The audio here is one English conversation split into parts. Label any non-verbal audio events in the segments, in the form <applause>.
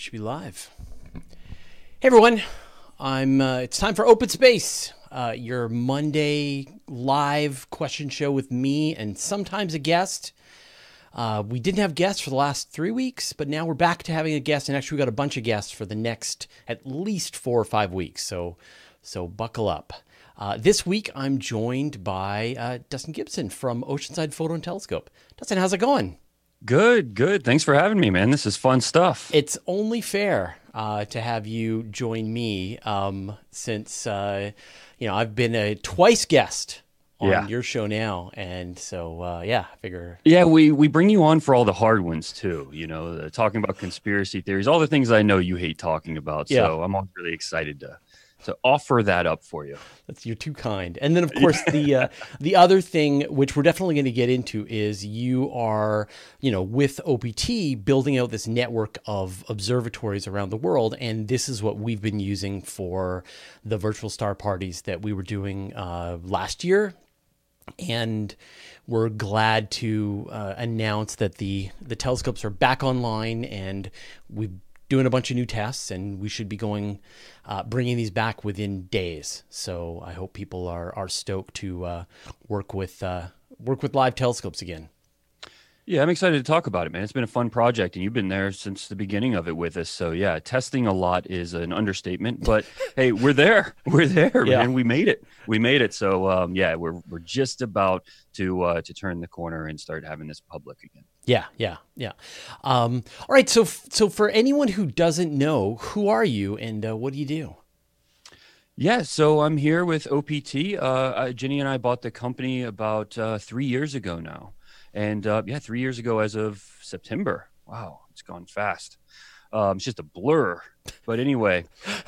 we should be live. Hey everyone, I'm. Uh, it's time for Open Space, uh, your Monday live question show with me and sometimes a guest. Uh, we didn't have guests for the last three weeks, but now we're back to having a guest, and actually we got a bunch of guests for the next at least four or five weeks. So, so buckle up. Uh, this week I'm joined by uh, Dustin Gibson from Oceanside Photo and Telescope. Dustin, how's it going? Good, good. Thanks for having me, man. This is fun stuff. It's only fair uh, to have you join me um, since uh, you know I've been a twice guest on Yeah. your show now, and so uh, yeah, I figure Yeah, we we bring you on for all the hard ones too. You know, talking about conspiracy theories, all the things I know you hate talking about. Yeah. So I'm really excited to to offer that up for you. that's you're too kind. And then of course the uh, <laughs> the other thing, which we're definitely going to get into, is you are you know with OPT building out this network of observatories around the world, and this is what we've been using for the virtual star parties that we were doing uh, last year and we're glad to uh, announce that the the telescopes are back online and we're doing a bunch of new tests and we should be going uh, bringing these back within days. So i hope people are are stoked to uh, work with uh, work with live telescopes again Yeah, I'm excited to talk about it, man. It's been a fun project, and you've been there since the beginning of it with us. So yeah, testing a lot is an understatement, but <laughs> hey, we're there. <laughs> We're there, Yeah. man. We made it. We made it. So um, yeah, we're we're just about to uh, to turn the corner and start having this public again. yeah yeah yeah um, all right so so for anyone who doesn't know who are you and uh, what do you do Yeah, so I'm here with OPT. Uh, uh, Jenny and I bought the company about uh, three years ago now, and uh, yeah, three years ago as of September. Wow, it's gone fast. Um, it's just a blur. But anyway,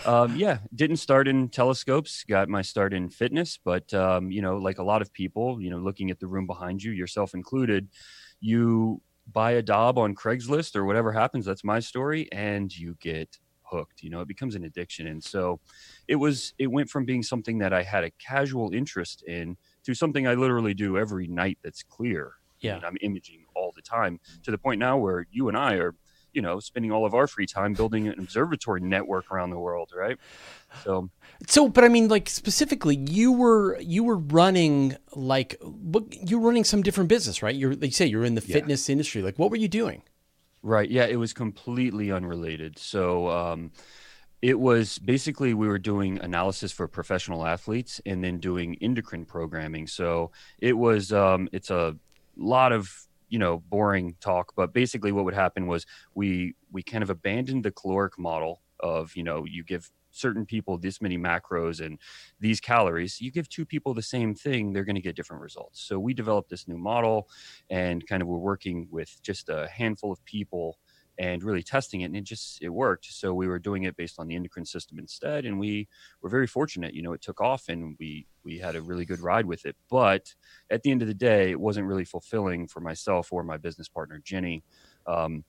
um, yeah, didn't start in telescopes. Got my start in fitness, but um, you know, like a lot of people, you know, looking at the room behind you, yourself included, you buy a Dob on Craigslist or whatever happens. That's my story, and you get hooked. You know, it becomes an addiction, and so it was it went from being something that I had a casual interest in to something I literally do every night that's clear. Yeah. And I'm imaging all the time to the point now where you and I are, you know, spending all of our free time building an observatory network around the world, right? So So, but I mean, like specifically, you were you were running like what you were running some different business, right? You're like you say you're in the Yeah. fitness industry. Like, what were you doing? Right. Yeah, it was completely unrelated. So um, it was basically we were doing analysis for professional athletes and then doing endocrine programming. So it was um, it's a lot of you know boring talk, but basically what would happen was we we kind of abandoned the caloric model of you know you give certain people this many macros and these calories you give two people the same thing they're going to get different results. So we developed this new model and kind of we're working with just a handful of people and really testing it and it just it worked. So we were doing it based on the endocrine system instead and we were very fortunate. You know it took off and we we had a really good ride with it. But at the end of the day it wasn't really fulfilling for myself or my business partner jenny. Um,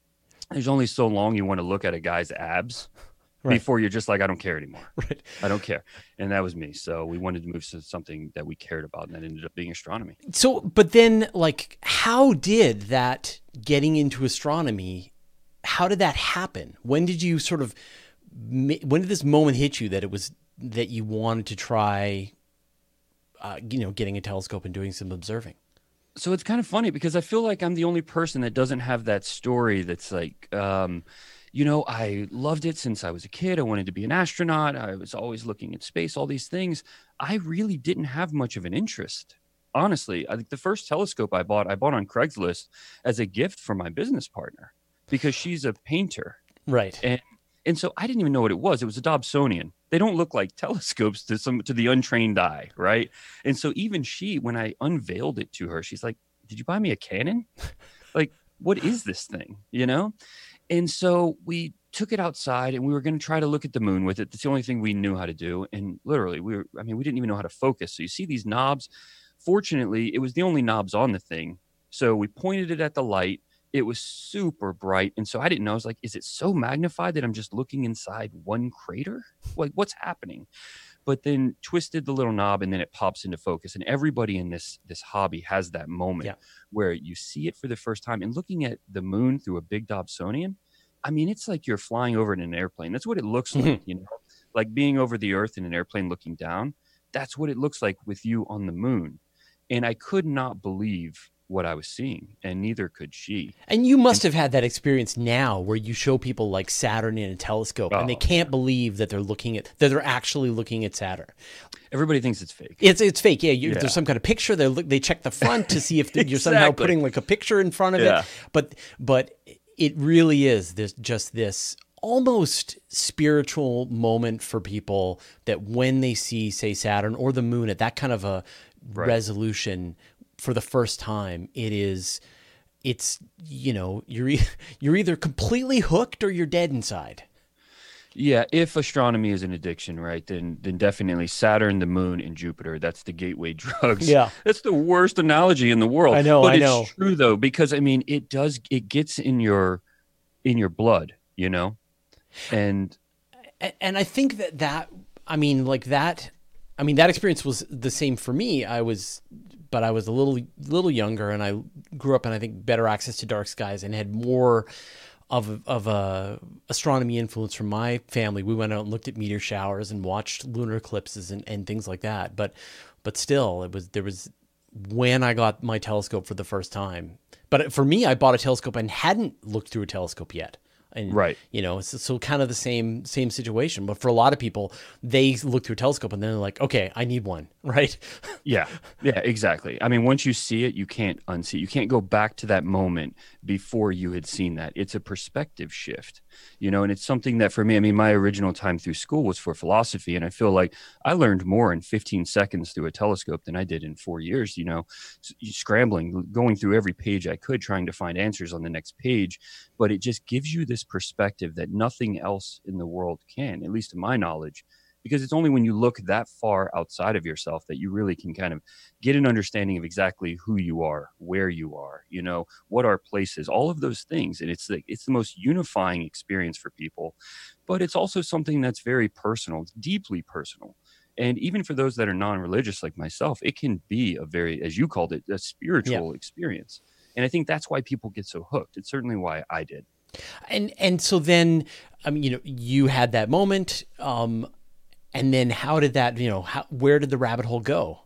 there's only so long you want to look at a guy's abs <laughs> Right. before you're just like i don't care anymore. <laughs> Right. i don't care. And that was me. So we wanted to move to something that we cared about and that ended up being astronomy. So, but then, like, how did that getting into astronomy? How did that happen? When did you sort of? When did this moment hit you that it was that you wanted to try? Uh, you know, getting a telescope and doing some observing. so it's kind of funny because I feel like I'm the only person that doesn't have that story that's like, um, you know, I loved it since I was a kid. I wanted to be an astronaut. I was always looking at space, all these things. I really didn't have much of an interest. Honestly, I think the first telescope I bought, I bought on Craigslist as a gift for my business partner because she's a painter. Right. And and so I didn't even know what it was. It was a Dobsonian. They don't look like <laughs> telescopes to some to the untrained eye, right? And so even she, when I unveiled it to her, she's like, "Did you buy me a cannon? <laughs> like, what is this thing?" You know? And so we took it outside and we were going to try to look at the moon with it. That's the only thing we knew how to do. And literally, we were, I mean, we didn't even know how to focus. So you see these knobs. Fortunately, it was the only knobs on the thing. So we pointed it at the light. It was super bright. And so I didn't know. I was like, is it so magnified that I'm just looking inside one crater? Like, what's happening? But then twisted the little knob and then it pops into focus. And everybody in this this hobby has that moment Yeah. where you see it for the first time and looking at the moon through a big Dobsonian I mean, it's like you're flying over in an airplane. That's what it looks <laughs> like, you know, like being over the earth in an airplane looking down. That's what it looks like with you on the moon. And I could not believe what I was seeing, and neither could she. And you must have had that experience now where you show people like Saturn in a telescope and they Oh. can't believe that they're looking at that they're actually looking at Saturn. Everybody thinks it's fake. It's it's fake. Yeah, you, Yeah. there's some kind of picture. They look. They check the front to see if <laughs> you're somehow putting like a picture in front of Yeah. it. But but it really is this just this almost spiritual moment for people that when they see say Saturn or the moon at that kind of a Right. resolution for the first time, it is. It's you know you're e- <laughs> you're either completely hooked or you're dead inside. Yeah, if astronomy is an addiction, right, then then definitely Saturn, the moon, and Jupiter. That's the gateway <laughs> drugs. Yeah. That's the worst analogy in the world. I know, but I it's know. true though, because I mean it does it gets in your in your blood, you know? And and I think that that I mean like that I mean that experience was the same for me. I was but I was a little little younger and I grew up in I think better access to dark skies and had more of of a astronomy influence from my family. We went out and looked at meteor showers and watched lunar eclipses and, and things like that. But but still it was there was when I got my telescope for the first time. But for me I bought a telescope and hadn't looked through a telescope yet. And Right. you know, so, so kind of the same same situation. But for a lot of people, they look through a telescope and then they're like, okay, I need one, <laughs> right? yeah, yeah, exactly. I mean, once you see it, you can't unsee. it. You can't go back to that moment before you had seen that. It's a perspective shift, you know, and it's something that for me, I mean, my original time through school was for philosophy, and I feel like I learned more in 15 seconds through a telescope than I did in four years. You know, scrambling, going through every page I could, trying to find answers on the next page, but it just gives you this perspective that nothing else in the world can, at least to my knowledge because it's only when you look that far outside of yourself that you really can kind of get an understanding of exactly who you are where you are you know what our place is all of those things. And it's the it's the most unifying experience for people but it's also something that's very personal deeply personal. And even for those that are non-religious like myself it can be a very as you called it a spiritual experience. And i think that's why people get so hooked. It's certainly why i did. And and so then, I mean, you know, you had that moment, um, and then how did that, you know, how, where did the rabbit hole go?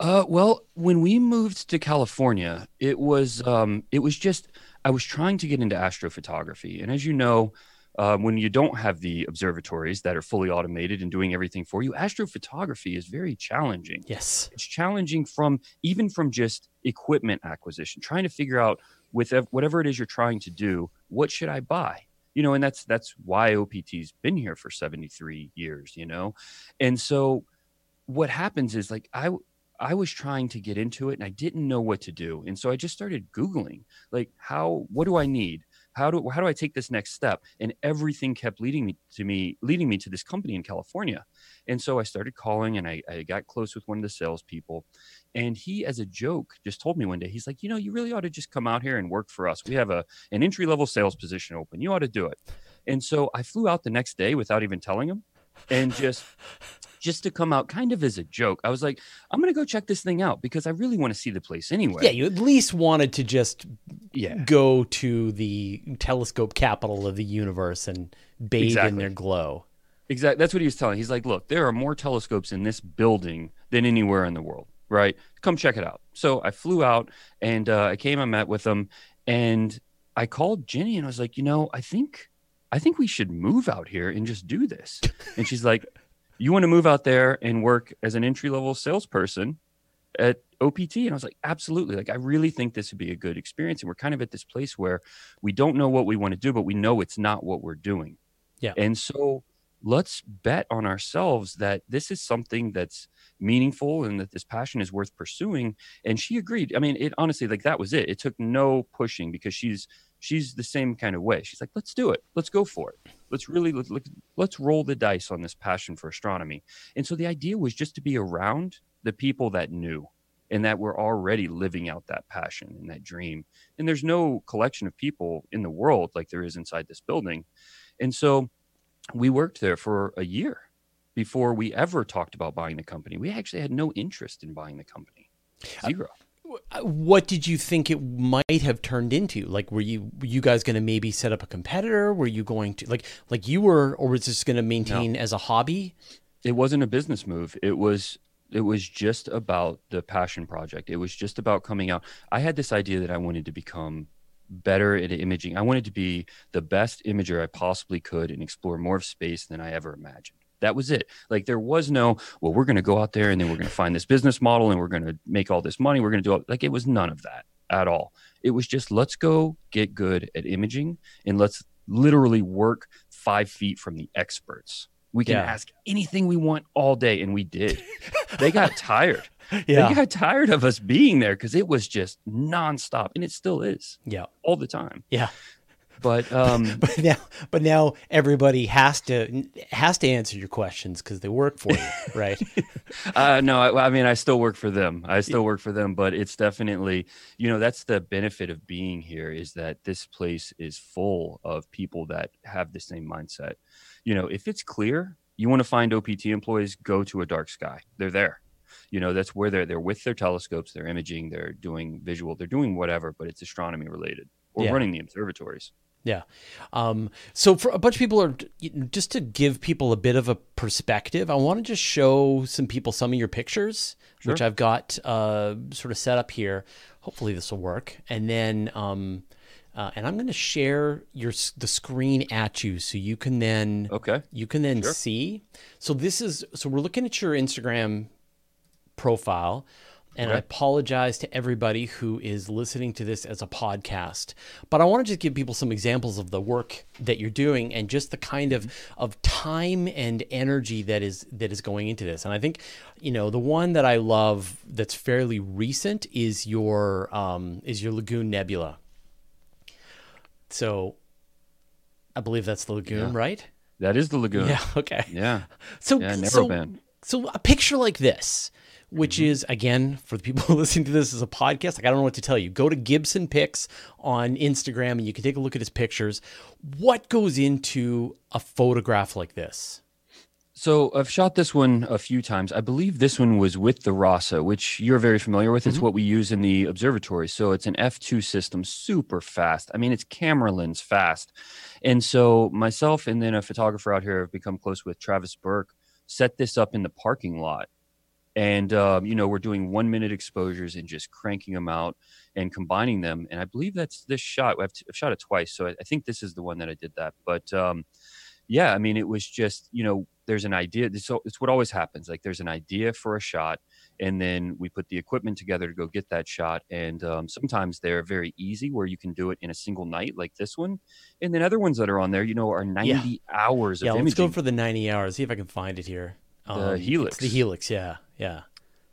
Uh, well, when we moved to California, it was um, it was just I was trying to get into astrophotography, and as you know, um, when you don't have the observatories that are fully automated and doing everything for you, astrophotography is very challenging. Yes. It's challenging from even from just equipment acquisition, trying to figure out with whatever it is you're trying to do, what should I buy? You know, and that's that's why OPT's been here for 73 years. You know, and so what happens is like I I was trying to get into it and I didn't know what to do. And so I just started Googling like how what do I need? How do how do I take this next step? And everything kept leading me to me, leading me to this company in California. And so I started calling and I, I got close with one of the salespeople. And he, as a joke, just told me one day, he's like, you know, you really ought to just come out here and work for us. We have a an entry level sales position open. You ought to do it. And so I flew out the next day without even telling him and just just to come out kind of as a joke. I was like, I'm gonna go check this thing out because I really want to see the place anyway. Yeah, you at least wanted to just yeah. go to the telescope capital of the universe and bathe in their glow. Exactly. That's what he was telling. He's like, look, there are more telescopes in this building than anywhere in the world, right? Come check it out. So I flew out and uh, I came, I met with him, and I called Jenny and I was like, you know, I think, I think we should move out here and just do this. <laughs> And she's like, you want to move out there and work as an entry level salesperson at OPT? And I was like, absolutely. Like, I really think this would be a good experience. And we're kind of at this place where we don't know what we want to do, but we know it's not what we're doing. Yeah. And so let's bet on ourselves that this is something that's meaningful and that this passion is worth pursuing. And she agreed. I mean, it honestly, like that was it. It took no pushing because she's she's the same kind of way. She's like, let's do it. Let's go for it. Let's really let's, let's roll the dice on this passion for astronomy. And so the idea was just to be around the people that knew and that were already living out that passion and that dream. And there's no collection of people in the world like there is inside this building. And so we worked there for a year before we ever talked about buying the company. We actually had no interest in buying the company. Uh, Zero. Uh, what did you think it might have turned into? Like, were you were you guys going to maybe set up a competitor? Were you going to like like you were, or was this going to maintain no. as a hobby? It wasn't a business move. It was it was just about the passion project. It was just about coming out. I had this idea that I wanted to become better at imaging. I wanted to be the best imager I possibly could and explore more of space than I ever imagined. That was it. Like there was no, well, we're going to go out there and then we're going to find this business model and we're going to make all this money. We're going to do it. Like it was none of that at all. It was just let's go get good at imaging and let's literally work five feet from the experts. We can yeah. ask anything we want all day, and we did. <laughs> they got tired. Yeah. They got tired of us being there because it was just nonstop, and it still is. Yeah, all the time. Yeah. But um, <laughs> but now but now everybody has to has to answer your questions because they work for you, <laughs> right? uh, no, I, I, mean I still work for them. I still work for them, but it's definitely you know that's the benefit of being here is that this place is full of people that have the same mindset. You know, if it's clear, you want to find OPT employees, go to a dark sky. They're there you know that's where they're they're with their telescopes they're imaging they're doing visual they're doing whatever but it's astronomy related or yeah. running the observatories yeah. Um, so for a bunch of people are just to give people a bit of a perspective, I want to just show some people some of your pictures, sure. which I've got uh, sort of set up here. Hopefully this will work. And then, um, uh, and I'm going to share your the screen at you so you can then okay you can then sure. see. So this is so we're looking at your Instagram profile. And okay. I apologize to everybody who is listening to this as a podcast. But I want to just give people some examples of the work that you're doing and just the kind of, of time and energy that is that is going into this. And I think, you know, the one that I love that's fairly recent is your um, is your Lagoon Nebula. So I believe that's the lagoon, yeah. right? That is the lagoon. Yeah. <laughs> Okay. Yeah. So yeah, so, so a picture like this which mm-hmm. is again for the people <laughs> listening to this as a podcast. Like I don't know what to tell you. Go to Gibson Pics on Instagram and you can take a look at his pictures. What goes into a photograph like this? So I've shot this one a few times. I believe this one was with the RASA, which you're very familiar with. It's mm-hmm. what we use in the observatory. So it's an F2 system, super fast. I mean, it's camera lens fast. And so myself and then a photographer out here have become close with Travis Burke, set this up in the parking lot and um, you know we're doing one minute exposures and just cranking them out and combining them. And i believe that's this shot. I've, I've shot it twice so I, I, think this is the one that i did that. But um, yeah i mean it was just you know there's an idea. So it's what always happens. Like there's an idea for a shot and then we put the equipment together to go get that shot. And um, sometimes they're very easy where you can do it in a single night like this one. And then other ones that are on there you know are 90 yeah. hours yeah, of let's imaging. go for the 90 hours. See if i can find it here. The um, helix. the helix yeah yeah.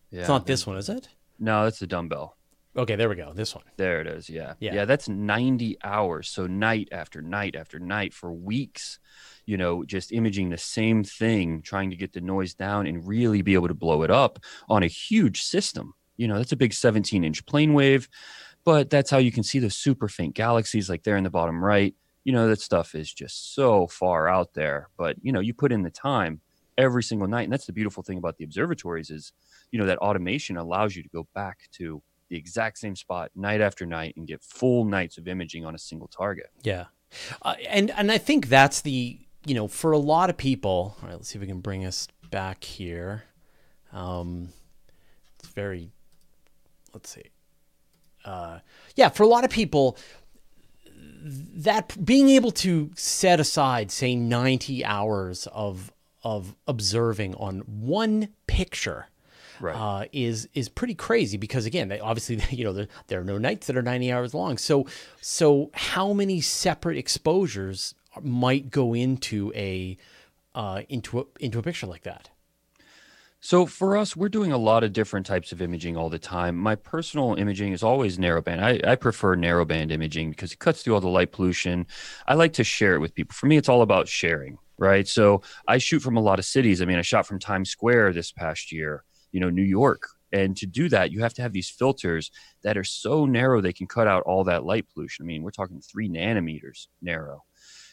yeah it's not this one, is it? No, it's the dumbbell. Okay, there we go. This one. There it is. Yeah. yeah. Yeah. That's 90 hours. So night after night after night for weeks, you know, just imaging the same thing, trying to get the noise down and really be able to blow it up on a huge system. You know, that's a big 17 inch PlaneWave, but that's how you can see the super faint galaxies like there in the bottom right. You know, that stuff is just so far out there. But, you know, you put in the time every single night. And that's the beautiful thing about the observatories is, you know, that automation allows you to go back to the exact same spot night after night and get full nights of imaging on a single target. Yeah. Uh, and and I think that's the, you know, for a lot of people, all right, let's see if we can bring us back here. Um, it's very, let's see. Uh, yeah, for a lot of people, that being able to set aside, say, 90 hours of of observing on one picture right. uh, is is pretty crazy because again, they, obviously <laughs> you know there, there are no nights that are ninety hours long. So so how many separate exposures might go into a uh, into a into a picture like that? So for us, we're doing a lot of different types of imaging all the time. My personal imaging is always narrowband. I, I prefer narrowband imaging because it cuts through all the light pollution. I like to share it with people. For me, it's all about sharing right? So I shoot from a lot of cities. I mean, I shot from Times Square this past year, you know, New York. And to do that, you have to have these filters that are so narrow they can cut out all that light pollution. I mean, we're talking three nanometers narrow.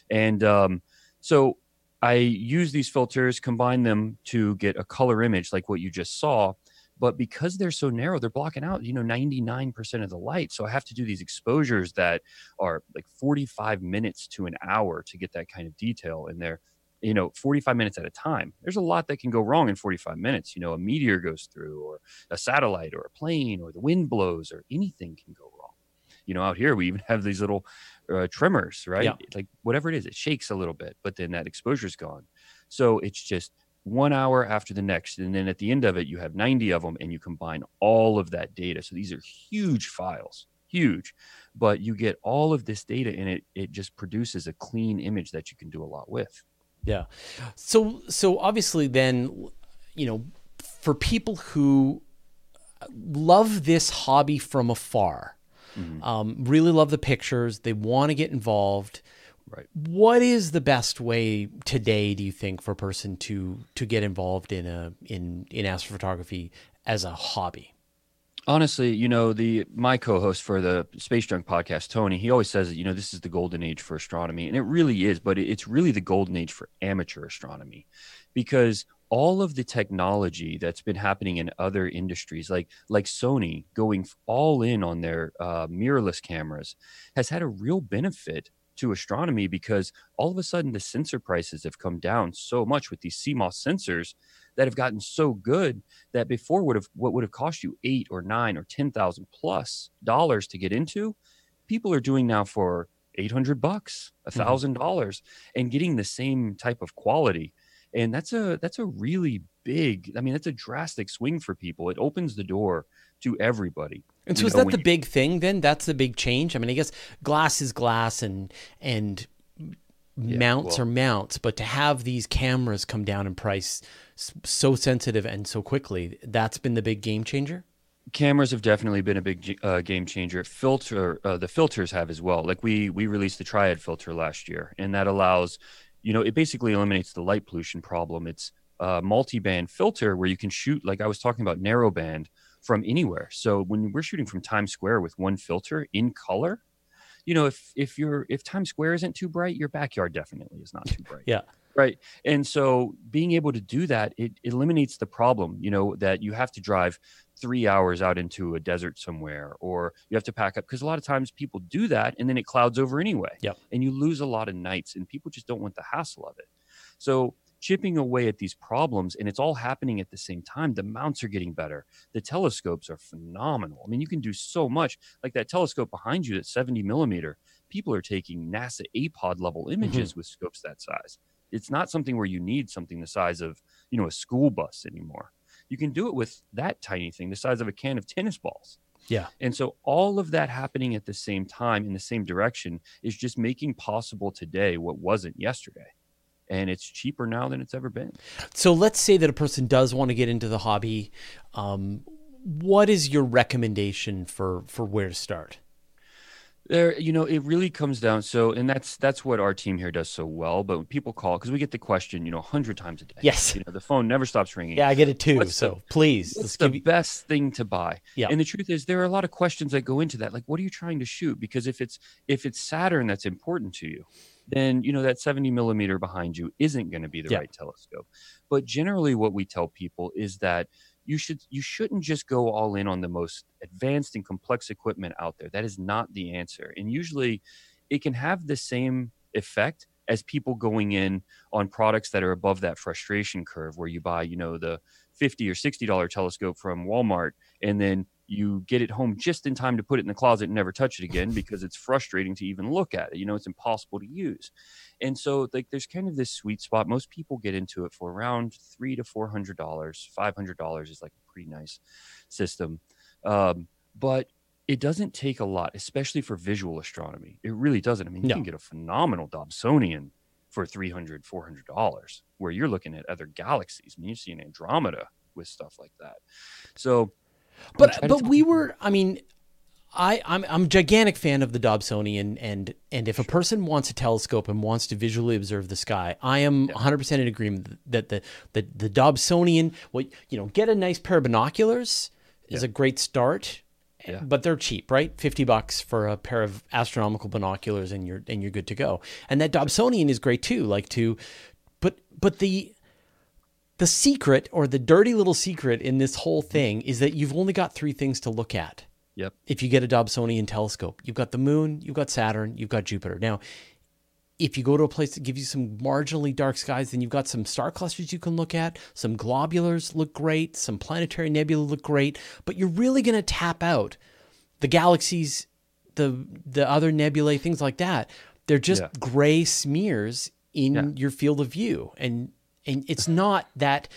And um, so I use these filters, combine them to get a color image like what you just saw. but because they're so narrow they're blocking out you know 99% of the light so i have to do these exposures that are like 45 minutes to an hour to get that kind of detail in there you know 45 minutes at a time there's a lot that can go wrong in 45 minutes. You know a meteor goes through or a satellite or a plane or the wind blows or anything can go wrong. You know out here we even <laughs> have these little uh, tremors right? Yeah. like whatever it is it shakes a little bit but then that exposure's gone. So it's just one hour after the next and then at the end of it you have 90 of them and you combine all of that data. So these are huge files huge but you get all of this data and it it just produces a clean image that you can do a lot with Yeah. So so obviously then you know for people who love this hobby from afar, Mhm. um, really love the pictures, they want to get involved. Right. What is the best way today, do you think, for a person to to get involved in a in in astrophotography as a hobby? Honestly, you know, the my co-host for the Space Junk podcast, Tony, he always says that you know this is the golden age for astronomy, and it really is. But it's really the golden age for amateur astronomy, because all of the technology that's been happening in other industries, like like Sony going all in on their uh, mirrorless cameras, has had a real benefit to astronomy because all of a sudden the sensor prices have come down so much with these CMOS sensors that have gotten so good that before would have what would have cost you eight or nine or ten thousand plus dollars to get into, people are doing now for eight hundred bucks, a Mhm. thousand dollars, and getting the same type of quality. And that's a that's a really big. I mean, that's a drastic swing for people. It opens the door to everybody. And so You is know, that the you- big thing then? That's the big change. I mean, I guess glass is glass and and mounts well- are mounts, but to have these cameras come down in price so sensitive and so quickly, that's been the big game changer. cameras have definitely been a big uh, game changer. Filter, uh, the filters have as well. Like we we released the Triad filter last year, and that allows, you know, it basically eliminates the light pollution problem. It's a multi-band filter where you can shoot, like I was talking about, narrow band from anywhere. So when we're shooting from Times Square with one filter in color, you know, if if you're if Times Square isn't too bright, your backyard definitely is not too bright. Yeah. Right. And so being able to do that, it eliminates the problem, you know, that you have to drive three hours out into a desert somewhere or you have to pack up because a lot of times people do that and then it clouds over anyway. Yep. And you lose a lot of nights and people just don't want the hassle of it. So chipping away at these problems and it's all happening at the same time. The mounts are getting better. The telescopes are phenomenal. I mean, you can do so much like that telescope behind you that's 70 millimeter. People are taking NASA APOD level mm-hmm. images with scopes that size. It's not something where you need something the size of, you know, a school bus anymore. You can do it with that tiny thing, the size of a can of tennis balls. Yeah. And so all of that happening at the same time in the same direction is just making possible today what wasn't yesterday. And it's cheaper now than it's ever been. So let's say that a person does want to get into the hobby. Um, what is your recommendation for for where to start? There, you know, it really comes down. So, and that's that's what our team here does so well. But when people call, because we get the question, you know, a hundred times a day. Yes. You know, the phone never stops ringing. Yeah, I get it too. What's the- so please, What's the you. best thing to buy? Yeah. And the truth is, there are a lot of questions that go into that. Like, what are you trying to shoot? Because if it's if it's Saturn that's important to you, then you know that 70 millimeter behind you isn't going to be the Yeah. right telescope. But generally, what we tell people is that you should you shouldn't just go all in on the most advanced and complex equipment out there. That is not the answer. And usually, it can have the same effect as people going in on products that are above that frustration curve where you buy you know the 50 or 60 dollar telescope from walmart and then you get it home just in time to put it in the closet and never touch it again because it's frustrating to even look at it you know it's impossible to use and so like there's kind of this sweet spot most people get into it for around three to four hundred dollars five hundred dollars is like a pretty nice system um, but it doesn't take a lot, especially for visual astronomy. It really doesn't. I mean, you No. can get a phenomenal Dobsonian for 300 $400, where you're looking at other galaxies. I mean, you're seeing Andromeda with stuff like that. So, But but we were. I mean, I I'm I'm a gigantic fan of the Dobsonian, and and if a person wants a telescope and wants to visually observe the sky, I am 100 percent in agreement that the the the Dobsonian, well, you know, get a nice pair of binoculars is a great start. Yeah. But they're cheap, right? Fifty bucks for a pair of astronomical binoculars, and you're and you're good to go. And that Dobsonian is great too. Like to, but but the The secret or the dirty little secret in this whole mm-hmm. thing is that you've only got three things to look at. Yep. If you get a Dobsonian telescope, you've got the moon, you've got Saturn, you've got Jupiter. Now, if you go to a place that gives you some marginally dark skies, then you've got some star clusters you can look at. Some globulars look great. Some planetary nebulae look great. But you're really going to tap out the galaxies, the the other nebulae, things like that. They're just Yeah. gray smears in Yeah. your field of view, and and it's not that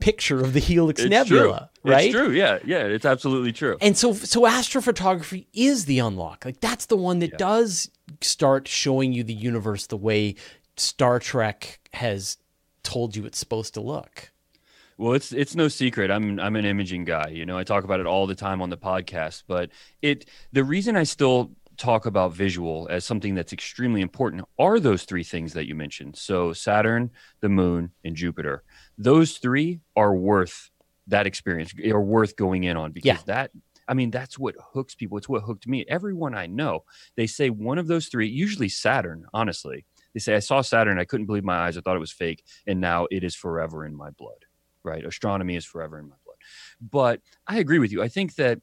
picture of the Helix It's Nebula, true. right? It's true. Yeah. Yeah. It's absolutely true. And so so astrophotography is the unlock. Like that's the one that Yeah. does start showing you the universe the way Star Trek has told you it's supposed to look. Well, it's it's no secret. I'm I'm an imaging guy. You know, I talk about it all the time on the podcast. But it the reason I still talk about visual as something that's extremely important are those three things that you mentioned. So Saturn, the Moon, and Jupiter. Those three are worth that experience. Are worth going in on because Yeah. that. I mean, that's what hooks people. It's what hooked me. Everyone I know, they say one of those three. Usually Saturn. Honestly, they say I saw Saturn. I couldn't believe my eyes. I thought it was fake, and now it is forever in my blood right? Astronomy is forever in my blood. But I agree with you. I think that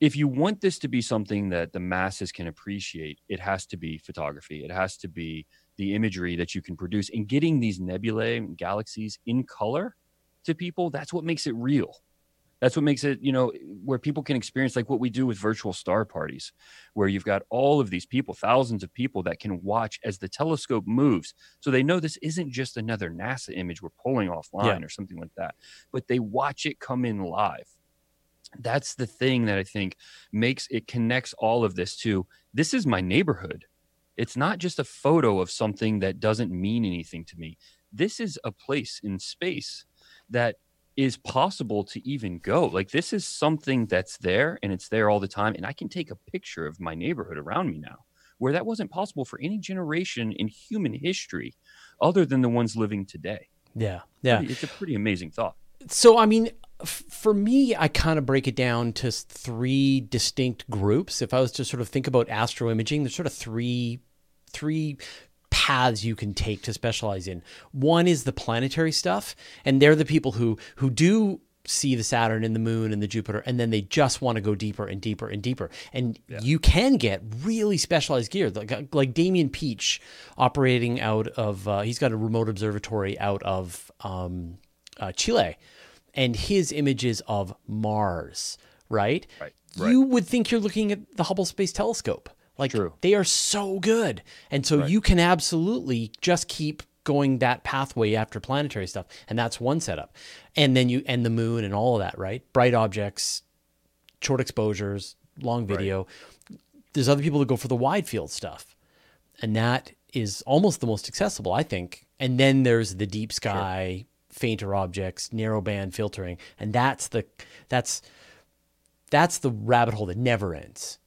if you want this to be something that the masses can appreciate, it has to be photography. It has to be the imagery that you can produce. And getting these nebulae and galaxies in color to people, that's what makes it real. That's what makes it, you know, where people can experience like what we do with virtual star parties, where you've got all of these people, thousands of people that can watch as the telescope moves. So they know this isn't just another NASA image we're pulling offline or something like that, but they watch it come in live. That's the thing that I think makes it connects all of this to this is my neighborhood. It's not just a photo of something that doesn't mean anything to me. This is a place in space that is possible to even go. Like this is something that's there and it's there all the time. And I can take a picture of my neighborhood around me now, where that wasn't possible for any generation in human history other than the ones living today. Yeah. Yeah. It's a pretty amazing thought. So, I mean, for me, I kind of break it down to three distinct groups. If I was to sort of think about astro imaging, there's sort of three, three paths you can take to specialize in. One is the planetary stuff, and they're the people who who do see the Saturn and the Moon and the Jupiter, and then they just want to go deeper and deeper and deeper. And you can get really specialized gear, like like Damian Peach, operating out of uh, he's got a remote observatory out of um, uh, Chile, and his images of Mars, right? Right, You would think you're looking at the Hubble Space Telescope. Like True. they are so good, and so Right. you can absolutely just keep going that pathway after planetary stuff, and that's one setup. And then you and the moon and all of that, right? Bright objects, short exposures, long video. There's other people that go for the wide field stuff, and that is almost the most accessible, I think. And then there's the deep sky, fainter objects, narrow band filtering, and that's the that's that's the rabbit hole that never ends.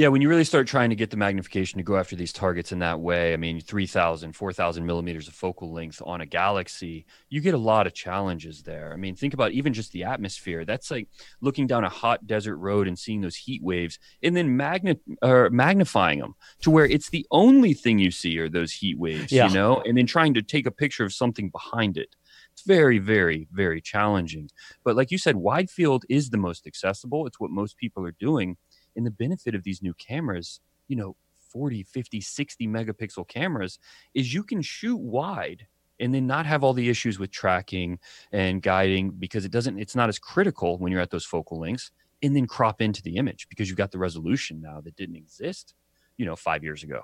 Yeah. When you really start trying to get the magnification to go after these targets in that way, I mean, 3,000, 4,000 millimeters of focal length on a galaxy, you get a lot of challenges there. I mean, think about even just the atmosphere. That's like looking down a hot desert road and seeing those heat waves and then or magnifying them to where it's the only thing you see are those heat waves, Yeah. you know, and then trying to take a picture of something behind it. It's very, very, very challenging. But like you said, wide field is the most accessible. It's what most people are doing and the benefit of these new cameras you know 40 50 60 megapixel cameras is you can shoot wide and then not have all the issues with tracking and guiding because it doesn't it's not as critical when you're at those focal lengths and then crop into the image because you've got the resolution now that didn't exist you know 5 years ago.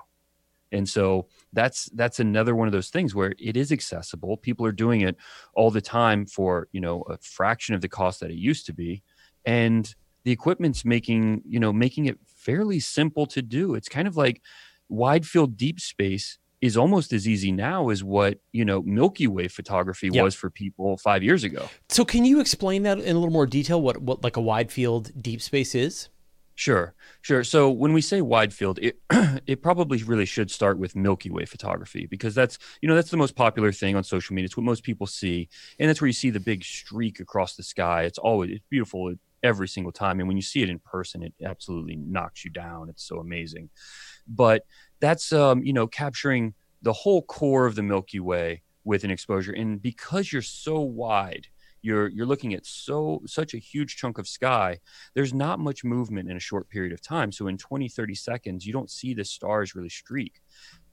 And so that's that's another one of those things where it is accessible. People are doing it all the time for you know a fraction of the cost that it used to be. And the equipment's making you know making it fairly simple to do it's kind of like wide field deep space is almost as easy now as what you know milky way photography Yep. was for people five years ago So can you explain that in a little more detail? What what like a wide field deep space is? Sure, sure. So when we say wide field, it <clears throat> it probably really should start with Milky Way photography because that's you know that's the most popular thing on social media. It's what most people see, and that's where you see the big streak across the sky. It's always it's beautiful every single time, and when you see it in person, it absolutely knocks you down. It's so amazing. But that's um, you know capturing the whole core of the Milky Way with an exposure. And because you're so wide, you're you're looking at so such a huge chunk of sky there's not much movement in a short period of time so in 20 30 seconds you don't see the stars really streak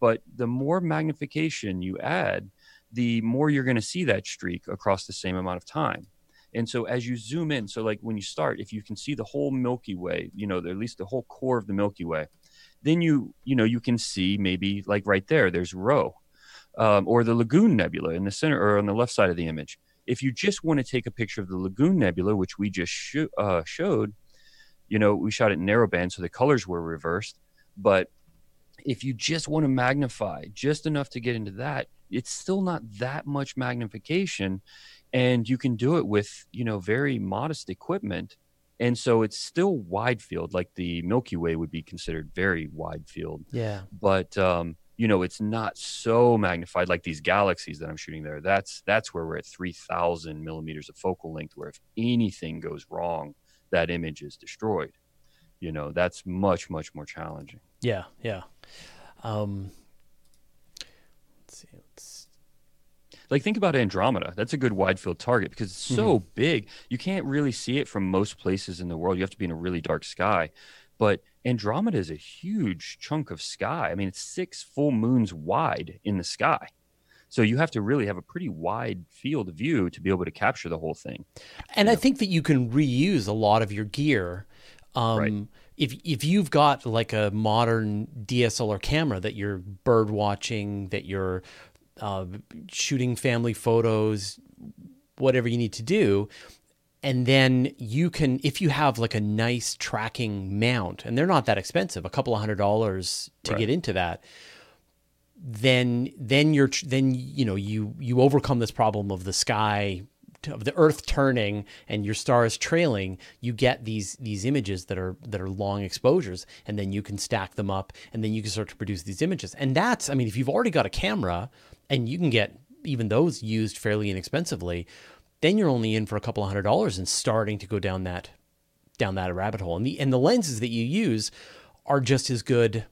but the more magnification you add the more you're going to see that streak across the same amount of time and so as you zoom in so like when you start if you can see the whole milky way you know at least the whole core of the milky way then you you know you can see maybe like right there there's Rho um, or the Lagoon Nebula in the center or on the left side of the image. If you just want to take a picture of the Lagoon Nebula, which we just sh- uh, showed, you know, we shot it narrowband, so the colors were reversed. But if you just want to magnify just enough to get into that, it's still not that much magnification, and you can do it with you know very modest equipment. And so it's still wide field, like the Milky Way would be considered very wide field. Yeah. But um, you know it's not so magnified like these galaxies that i'm shooting there that's that's where we're at 3000 millimeters of focal length where if anything goes wrong that image is destroyed you know that's much much more challenging yeah yeah um let's see like think about andromeda that's a good wide field target because it's so Mm-hmm. big you can't really see it from most places in the world you have to be in a really dark sky but andromeda is a huge chunk of sky i mean it's six full moons wide in the sky so you have to really have a pretty wide field of view to be able to capture the whole thing And I think that you can reuse a lot of your gear. Um, Right. If if you've got like a modern DSLR camera that you're bird watching, that you're uh, shooting family photos, whatever you need to do, and then you can, if you have like a nice tracking mount, and they're not that expensive, a couple of hundred dollars to Right. get into that, then then you're then you know you you overcome this problem of the sky of the earth turning and your stars trailing. You get these these images that are that are long exposures and then you can stack them up and then you can start to produce these images. And that's i mean if you've already got a camera and you can get even those used fairly inexpensively then you're only in for a couple of hundred dollars and starting to go down that down that rabbit hole and the and the lenses that you use are just as good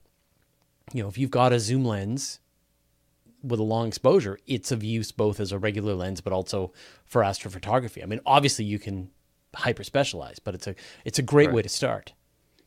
you know if you've got a zoom lens with a long exposure, it's of use both as a regular lens but also for astrophotography. I mean, obviously you can hyper specialize, but it's a it's a great Right. way to start.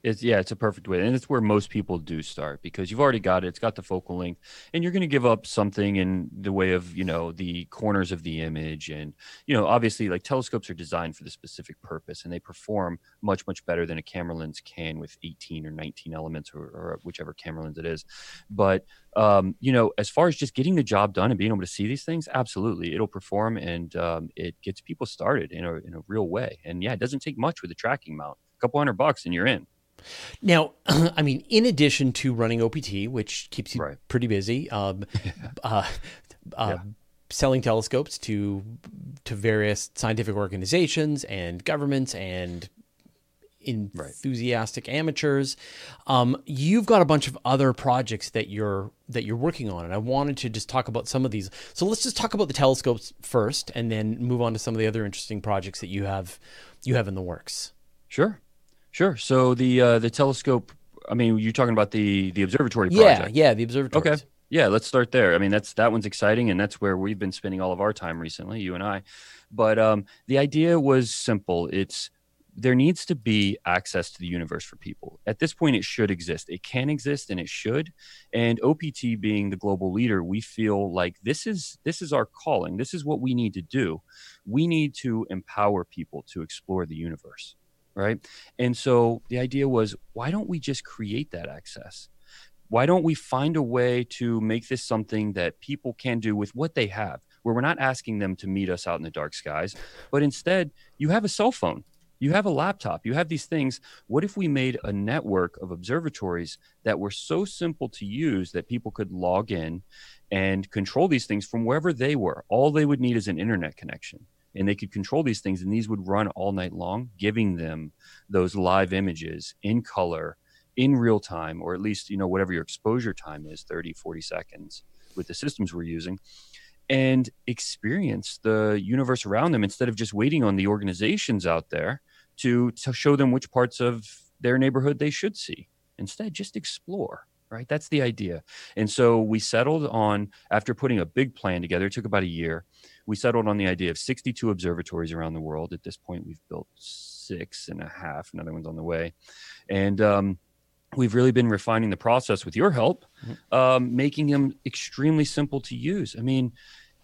It's yeah, it's a perfect way, and it's where most people do start because you've already got it. It's got the focal length, and you're going to give up something in the way of you know the corners of the image, and you know obviously like telescopes are designed for the specific purpose, and they perform much much better than a camera lens can with 18 or 19 elements or, or whichever camera lens it is. But um, you know, as far as just getting the job done and being able to see these things, absolutely, it'll perform, and um, it gets people started in a in a real way. And yeah, it doesn't take much with a tracking mount, a couple hundred bucks, and you're in. Now, <clears throat> I mean, in addition to running OPT, which keeps you Right. pretty busy, um, <laughs> uh, uh, selling telescopes to to various scientific organizations and governments and enthusiastic amateurs, um, you've got a bunch of other projects that you're that you're working on, and I wanted to just talk about some of these. So let's just talk about the telescopes first, and then move on to some of the other interesting projects that you have you have in the works. Sure, sure. So the uh, the telescope. I mean, you're talking about the the observatory project. yeah, yeah, the observatory. Okay. Yeah, let's start there. I mean, that's that one's exciting, and that's where we've been spending all of our time recently, you and I. But um, the idea was simple. It's there needs to be access to the universe for people. At this point, it should exist. It can exist, and it should. And OPT being the global leader, we feel like this is this is our calling. This is what we need to do. We need to empower people to explore the universe, right? And so the idea was, why don't we just create that access? why don't we find a way to make this something that people can do with what they have where we're not asking them to meet us out in the dark skies but instead you have a cell phone you have a laptop you have these things what if we made a network of observatories that were so simple to use that people could log in and control these things from wherever they were all they would need is an internet connection and they could control these things and these would run all night long giving them those live images in color in real time or at least you know whatever your exposure time is 30 40 seconds with the systems we're using and experience the universe around them instead of just waiting on the organizations out there to to show them which parts of their neighborhood they should see instead just explore right? That's the idea. And so we settled on, after putting a big plan together, it took about a year. We settled on the idea of 62 observatories around the world. At this point, we've built six and a half, another one's on the way. And, um, we've really been refining the process with your help, mm-hmm. um, making them extremely simple to use. I mean,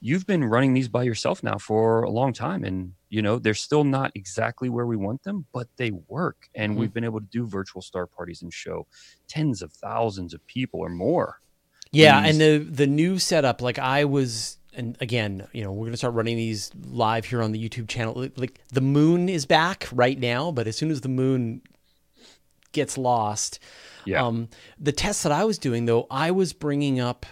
you've been running these by yourself now for a long time and you know they're still not exactly where we want them but they work and mm-hmm. we've been able to do virtual star parties and show tens of thousands of people or more yeah and the the new setup like i was and again you know we're going to start running these live here on the youtube channel like the moon is back right now but as soon as the moon gets lost yeah. um the tests that i was doing though i was bringing up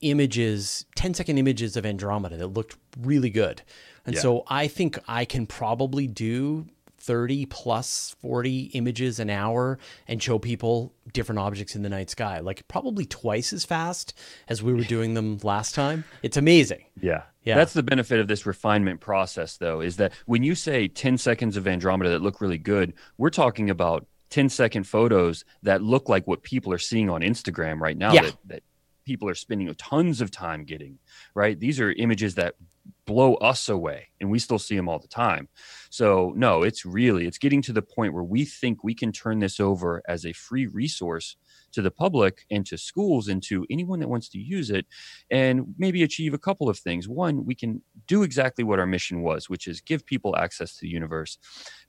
images 10 second images of andromeda that looked really good and yeah. so I think I can probably do 30 plus 40 images an hour and show people different objects in the night sky, like probably twice as fast as we were doing them last time. It's amazing. Yeah. Yeah. That's the benefit of this refinement process, though, is that when you say 10 seconds of Andromeda that look really good, we're talking about 10 second photos that look like what people are seeing on Instagram right now yeah. that, that people are spending tons of time getting, right? These are images that blow us away and we still see them all the time. So no it's really it's getting to the point where we think we can turn this over as a free resource to the public and to schools and to anyone that wants to use it and maybe achieve a couple of things. One we can do exactly what our mission was which is give people access to the universe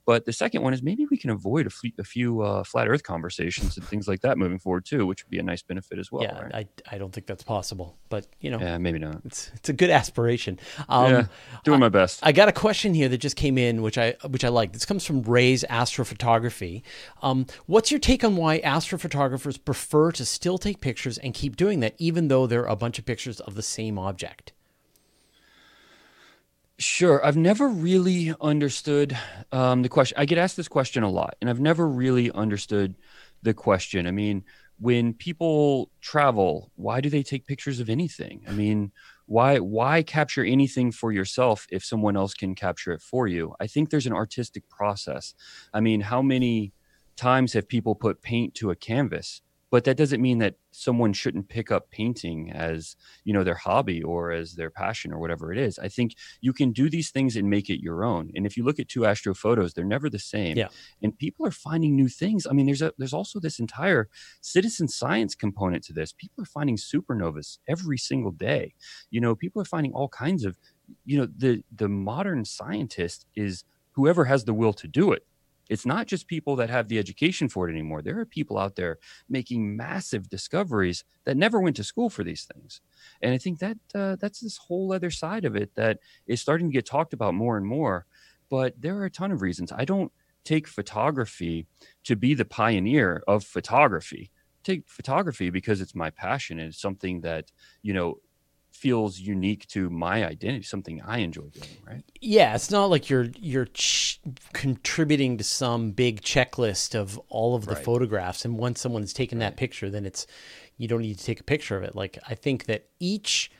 but the second one is maybe we can avoid a, few uh, flat Earth conversations and things like that moving forward too, which would be a nice benefit as well. Yeah, right? I, I don't think that's possible, but you know, yeah, maybe not. It's it's a good aspiration. Um, yeah, doing my best. I, I, got a question here that just came in, which I which I like. This comes from Ray's Astrophotography. Um, what's your take on why astrophotographers prefer to still take pictures and keep doing that, even though there are a bunch of pictures of the same object? Sure. I've never really understood um, the question. I get asked this question a lot, and I've never really understood the question. I mean, when people travel, why do they take pictures of anything? I mean, why why capture anything for yourself if someone else can capture it for you? I think there's an artistic process. I mean, how many times have people put paint to a canvas? But that doesn't mean that someone shouldn't pick up painting as you know their hobby or as their passion or whatever it is. I think you can do these things and make it your own. And if you look at two astro photos they're never the same. Yeah. and people are finding new things. I mean there's a there's also this entire citizen science component to this. People are finding supernovas every single day. You know people are finding all kinds of you know the the modern scientist is whoever has the will to do it it's not just people that have the education for it anymore. There are people out there making massive discoveries that never went to school for these things. And I think that uh, that's this whole other side of it that is starting to get talked about more and more. But there are a ton of reasons. I don't take photography to be the pioneer of photography. take photography because it's my passion and it's something that, you know, feels unique to my identity, something I enjoy doing, right? Yeah, it's not like you're you're ch- contributing to some big checklist of all of the right. photographs, and once someone's taken right. that picture, then it's you don't need to take a picture of it. Like I think that each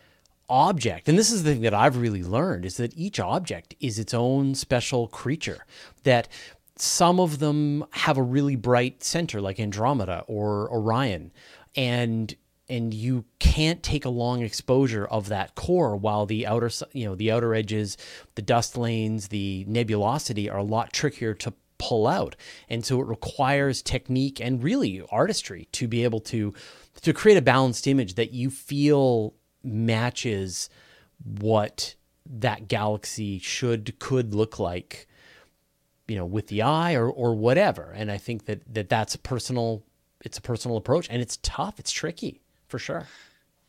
object, and this is the thing that I've really learned, is that each object is its own special creature. That some of them have a really bright center, like Andromeda or Orion, and and you can't take a long exposure of that core while the outer you know the outer edges the dust lanes the nebulosity are a lot trickier to pull out. And so it requires technique and really artistry to be able to to create a balanced image that you feel matches what that galaxy should could look like you know with the eye or or whatever. And i think that that that's a personal it's a personal approach and it's tough it's tricky for sure.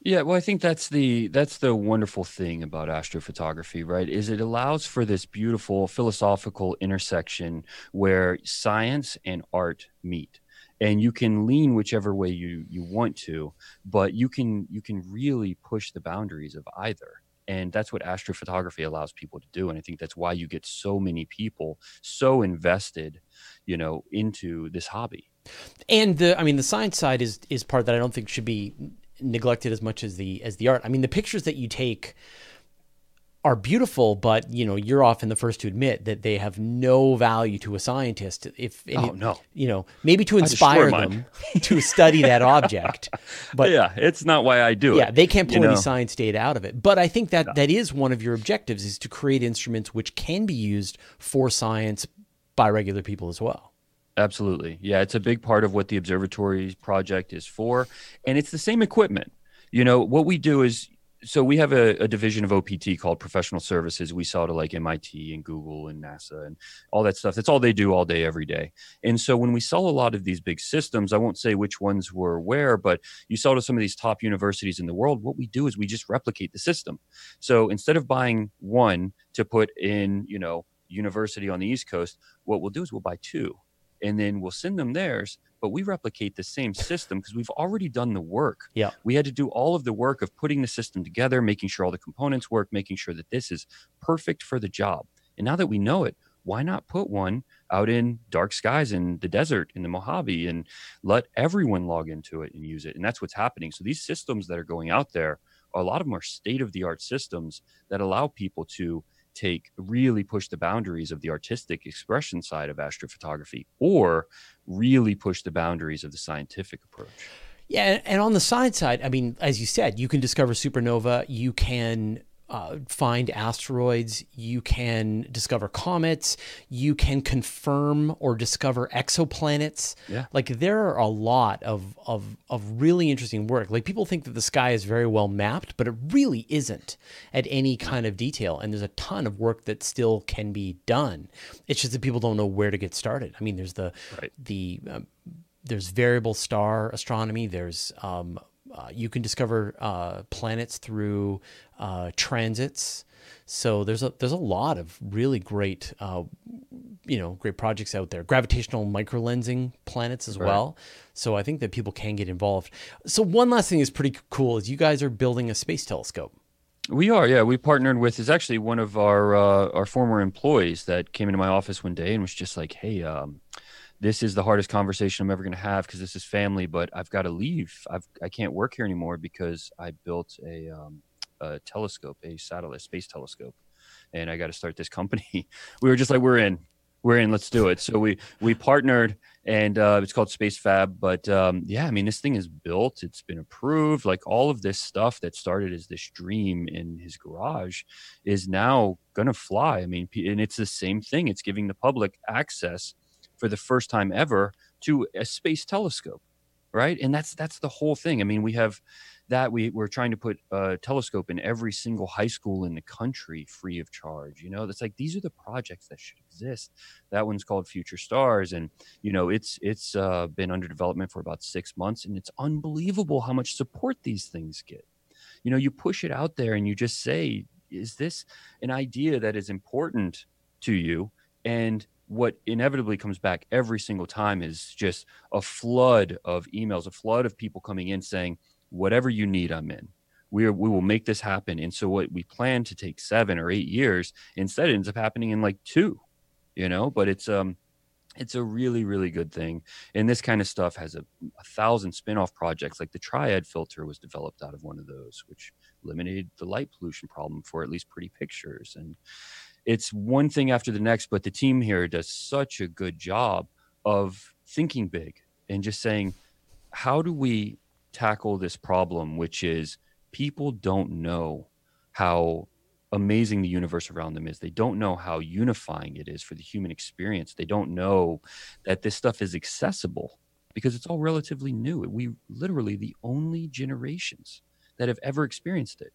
Yeah, well, I think that's the that's the wonderful thing about astrophotography, right? Is it allows for this beautiful philosophical intersection where science and art meet, and you can lean whichever way you you want to, but you can you can really push the boundaries of either, and that's what astrophotography allows people to do. And I think that's why you get so many people so invested, you know, into this hobby. And the, I mean, the science side is is part that I don't think should be neglected as much as the as the art. I mean, the pictures that you take are beautiful, but you know you're often the first to admit that they have no value to a scientist. If Oh, no. you know maybe to inspire them <laughs> to study that object, <laughs> but yeah, it's not why I do it. yeah, they can't pull you any science data out of it. But I think that that is one of your objectives is to create instruments which can be used for science by regular people as well. Absolutely. Yeah, it's a big part of what the observatory project is for. And it's the same equipment. You know, what we do is so we have a, a division of OPT called professional services. We sell to like MIT and Google and NASA and all that stuff. That's all they do all day, every day. And so when we sell a lot of these big systems, I won't say which ones were where, but you sell to some of these top universities in the world. What we do is we just replicate the system. So instead of buying one to put in, you know, university on the East Coast, what we'll do is we'll buy two and then we'll send them theirs but we replicate the same system because we've already done the work. Yeah. we had to do all of the work of putting the system together making sure all the components work making sure that this is perfect for the job. And now that we know it why not put one out in dark skies in the desert in the mojave and let everyone log into it and use it? And that's what's happening. So these systems that are going out there a lot of them are state of the art systems that allow people to take really push the boundaries of the artistic expression side of astrophotography or really push the boundaries of the scientific approach. Yeah, and- on the science side, I mean, as you said, you can discover supernova, you can uh, find asteroids, you can discover comets, you can confirm or discover exoplanets. Yeah. Like there are a lot of of of really interesting work. Like people think that the sky is very well mapped, but it really isn't at any kind of detail. And there's a ton of work that still can be done. It's just that people don't know where to get started. I mean, there's the Right. the um, there's variable star astronomy. There's um, uh, you can discover uh, planets through uh, transits. So there's a there's a lot of really great uh, you know great projects out there. Gravitational microlensing planets as well. So I think that people can get involved. So one last thing is pretty cool is you guys are building a space telescope. We are, yeah. We partnered with is actually one of our uh, our former employees that came into my office one day and was just like, "Hey, um, this is the hardest conversation I'm ever going to have because this is family, but I've got to leave. I've I can't work here anymore because I built a, um, a telescope, a satellite space telescope, and I got to start this company." <laughs> we were just like, "We're in, we're in. Let's do it." So we we partnered, and uh, it's called SpaceFab. But um, yeah, I mean, this thing is built. It's been approved. Like all of this stuff that started as this dream in his garage is now gonna fly. I mean, and it's the same thing. It's giving the public access for the first time ever to a space telescope, right? And that's that's the whole thing. I mean, we have that we we're trying to put a telescope in every single high school in the country free of charge. You know, that's like these are the projects that should exist. That one's called Future Stars, and you know it's it's uh, been under development for about six months, and it's unbelievable how much support these things get. You know, you push it out there, and you just say, "Is this an idea that is important to you?" And what inevitably comes back every single time is just a flood of emails, a flood of people coming in saying, "Whatever you need, I'm in." We, are, we will make this happen. And so, what we plan to take seven or eight years instead ends up happening in like two, you know. But it's um, it's a really really good thing and this kind of stuff has a, a thousand spin-off projects like the triad filter was developed out of one of those which eliminated the light pollution problem for at least pretty pictures and it's one thing after the next but the team here does such a good job of thinking big and just saying how do we tackle this problem which is people don't know how amazing the universe around them is. They don't know how unifying it is for the human experience. They don't know that this stuff is accessible because it's all relatively new. We literally the only generations that have ever experienced it.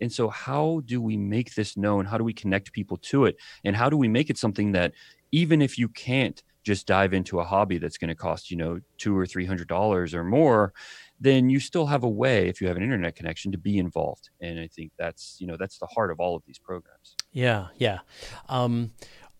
And so how do we make this known? How do we connect people to it? And how do we make it something that even if you can't just dive into a hobby that's going to cost, you know, two or three hundred dollars or more, then you still have a way if you have an internet connection to be involved and i think that's you know that's the heart of all of these programs Yeah, yeah. Um,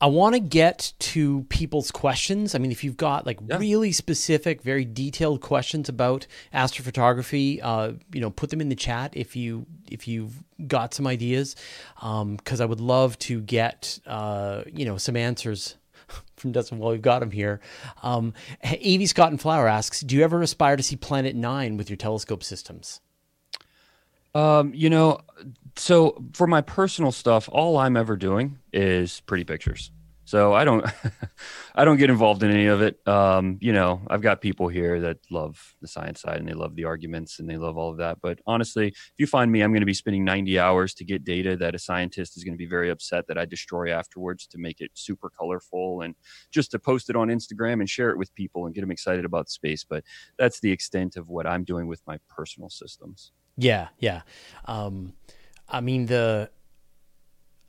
I want to get to people's questions. I mean, if you've got like Yeah. really specific, very detailed questions about astrophotography, uh, you know, put them in the chat if you if you've got some ideas, because I would love to get uh, you know some answers <laughs> from Dustin while we've got him here. Um, Avie Scott and Flower asks, "Do you ever aspire to see Planet Nine with your telescope systems?" Um, you know, so for my personal stuff, all I'm ever doing is pretty pictures. So I don't, <laughs> I don't get involved in any of it. Um, you know, I've got people here that love the science side and they love the arguments and they love all of that. But honestly, if you find me, I'm going to be spending 90 hours to get data that a scientist is going to be very upset that I destroy afterwards to make it super colorful and just to post it on Instagram and share it with people and get them excited about space. But that's the extent of what I'm doing with my personal systems. Yeah, yeah. Um, I mean the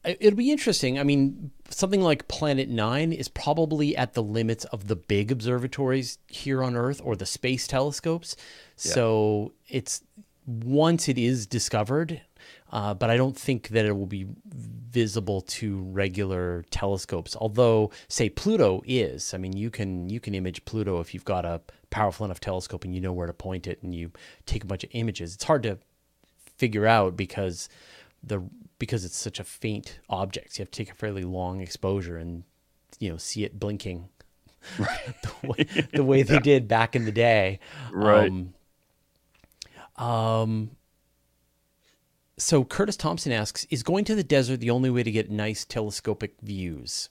it'll be interesting. I mean, something like Planet Nine is probably at the limits of the big observatories here on Earth or the space telescopes. Yeah. So it's once it is discovered, uh, but I don't think that it will be visible to regular telescopes. Although, say Pluto is. I mean, you can you can image Pluto if you've got a powerful enough telescope and you know where to point it, and you take a bunch of images. It's hard to figure out because the because it's such a faint object. You have to take a fairly long exposure and you know see it blinking right. <laughs> the way, the way they did back in the day. Right. Um, um, so Curtis Thompson asks, is going to the desert the only way to get nice telescopic views?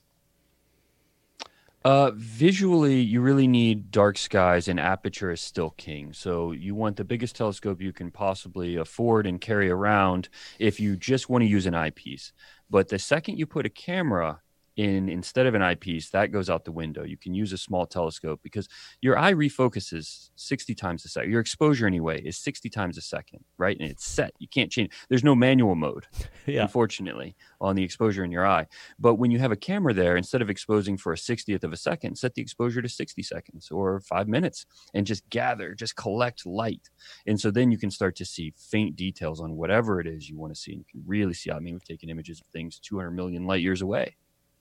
Uh, visually, you really need dark skies, and aperture is still king. So you want the biggest telescope you can possibly afford and carry around if you just want to use an eyepiece. But the second you put a camera in instead of an eyepiece, that goes out the window. You can use a small telescope because your eye refocuses 60 times a second. Your exposure, anyway, is 60 times a second, right? And it's set. You can't change. There's no manual mode, <laughs> yeah. unfortunately, on the exposure in your eye. But when you have a camera there, instead of exposing for a 60th of a second, set the exposure to 60 seconds or five minutes and just gather, just collect light. And so then you can start to see faint details on whatever it is you want to see. And you can really see. I mean, we've taken images of things 200 million light years away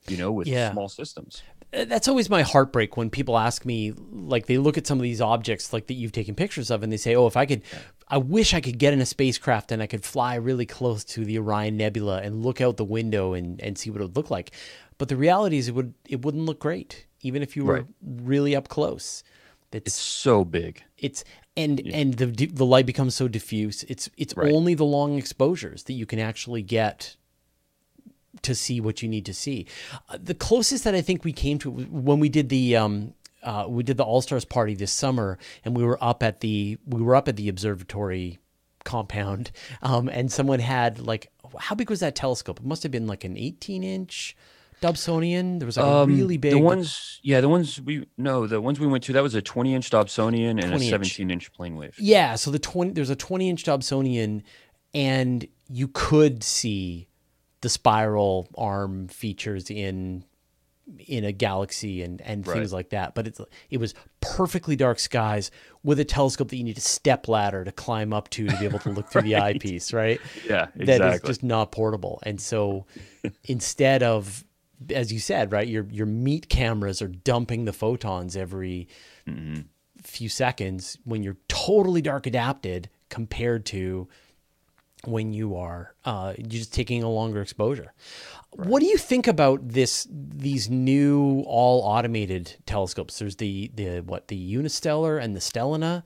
you know, with yeah. small systems. Uh, that's always my heartbreak when people ask me, like, they look at some of these objects, like that you've taken pictures of, and they say, "Oh, if I could, I wish I could get in a spacecraft and I could fly really close to the Orion Nebula and look out the window and and see what it would look like." But the reality is, it would it wouldn't look great, even if you were right. really up close. It's, it's, so big. It's and yeah. and the the light becomes so diffuse. It's it's right. only the long exposures that you can actually get to see what you need to see. Uh, the closest that I think we came to when we did the um, uh, we did the All Stars party this summer, and we were up at the we were up at the observatory compound, um, and someone had like how big was that telescope? It must have been like an 18 inch. Dobsonian. There was like um, a really big. The ones, yeah, the ones we no, the ones we went to. That was a 20 inch Dobsonian and a 17 inch PlaneWave Yeah, so the 20 there's a 20 inch Dobsonian, and you could see the spiral arm features in in a galaxy and and right. things like that. But it's it was perfectly dark skies with a telescope that you need a step ladder to climb up to to be able to look through <laughs> right. the eyepiece, right? Yeah, exactly. That is just not portable. And so <laughs> instead of as you said, right, your your meat cameras are dumping the photons every mm-hmm. few seconds when you're totally dark adapted compared to when you are uh, just taking a longer exposure. Right. What do you think about this? These new all automated telescopes. There's the the what the Unistellar and the Stellina.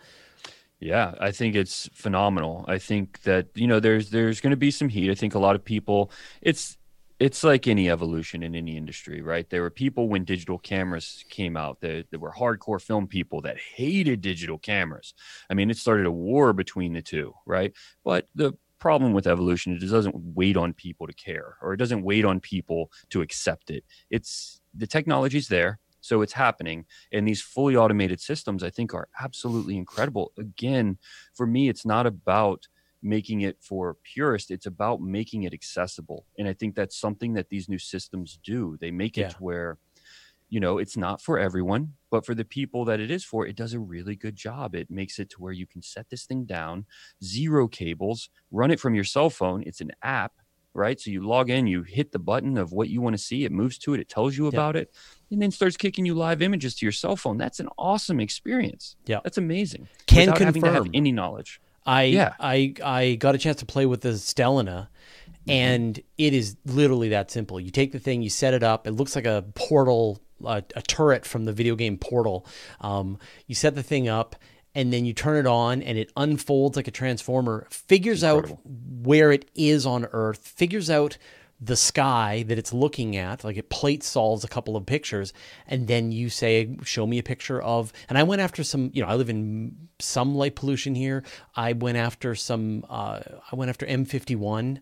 Yeah, I think it's phenomenal. I think that you know there's there's going to be some heat. I think a lot of people. It's it's like any evolution in any industry, right? There were people when digital cameras came out that, that were hardcore film people that hated digital cameras. I mean, it started a war between the two, right? But the problem with evolution is it doesn't wait on people to care or it doesn't wait on people to accept it. It's the technology's there so it's happening. And these fully automated systems i think are absolutely incredible. Again for me it's not about making it for purists it's about making it accessible. And i think that's something that these new systems do. They make it yeah. where you know it's not for everyone but for the people that it is for it does a really good job. It makes it to where you can set this thing down zero cables run it from your cell phone it's an app right? So you log in you hit the button of what you want to see it moves to it it tells you about yep. it and then starts kicking you live images to your cell phone. That's an awesome experience. Yeah. That's amazing. Can confirm having to have any knowledge. I yeah. I i got a chance to play with the stellina mm-hmm. and it is literally that simple. You take the thing you set it up it looks like a portal a, a turret from the video game Portal. Um, you set the thing up, and then you turn it on and it unfolds like a transformer, figures Incredible. out where it is on Earth, figures out the sky that it's looking at, like it plate solves a couple of pictures, and then you say, Show me a picture of. And I went after some, you know, I live in some light pollution here. I went after some, uh, I went after M51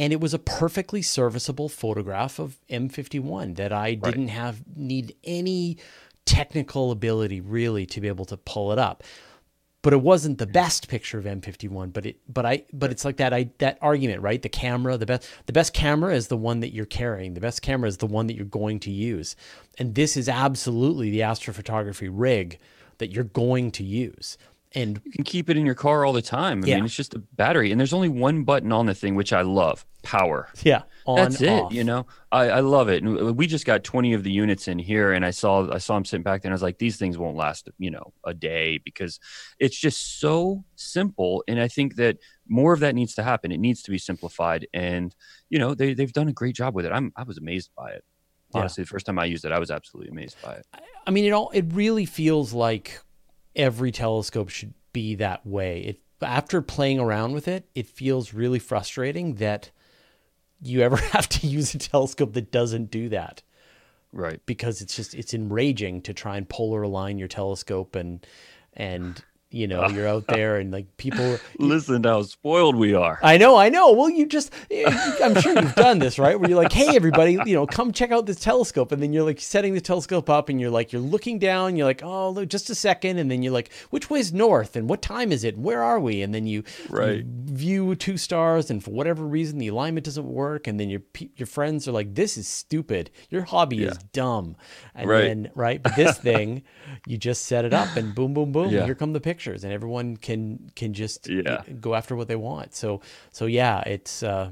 and it was a perfectly serviceable photograph of M51 that I didn't have need any technical ability really to be able to pull it up. But it wasn't the best picture of M51, but it but I but it's like that I that argument, right? The camera, the best the best camera is the one that you're carrying. The best camera is the one that you're going to use. And this is absolutely the astrophotography rig that you're going to use. And You can keep it in your car all the time. I Yeah. mean, it's just a battery, and there's only one button on the thing, which I love: power. yeah, on That's it. off. You know, I, I love it. And we just got 20 of the units in here, and I saw I saw them sitting back there, and I was like, these things won't last, you know, a day because it's just so simple. And I think that more of that needs to happen. It needs to be simplified, and you know, they they've done a great job with it. I'm I was amazed by it. Yeah. Honestly, the first time I used it, I was absolutely amazed by it. I mean, it all it really feels like every telescope should be that way. It after playing around with it, it feels really frustrating that you ever <laughs> have to use a telescope that doesn't do that Right. because it's just it's enraging to try and polar align your telescope and and you know you're out <laughs> there and like people Listen to how spoiled we are. I know, I know. Well, you just, I'm sure you've done this, right? Where you're like, hey, everybody, you know, come check out this telescope. And then you're like setting the telescope up and you're like, you're looking down, you're like, oh, look, just a second. And then you're like, which way's north? And what time is it? Where are we? And then you, Right. you view two stars and for whatever reason, the alignment doesn't work. And then your, your friends are like, this is stupid. Your hobby is dumb. And Right. then, right. But this <laughs> thing, you just set it up and boom, boom, boom. Yeah. Here come the pictures and everyone can, can just Yeah. go after what they want. So, so yeah, it's, uh,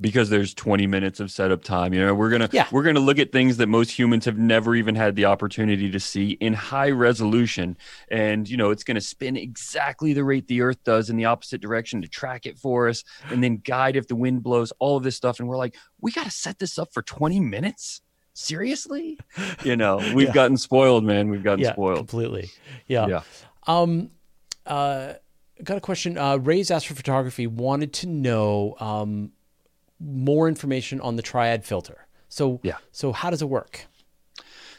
because there's 20 minutes of setup time you know we're gonna Yeah. we're gonna look at things that most humans have never even had the opportunity to see in high resolution and you know it's gonna spin exactly the rate the earth does in the opposite direction to track it for us and then guide if the wind blows all of this stuff and we're like we gotta set this up for 20 minutes seriously you know we've Yeah. gotten spoiled man we've gotten yeah, spoiled completely. Yeah. yeah Um, uh, got a question. Uh, Ray's Astrophotography wanted to know um, more information on the triad filter. So, Yeah. So how does it work?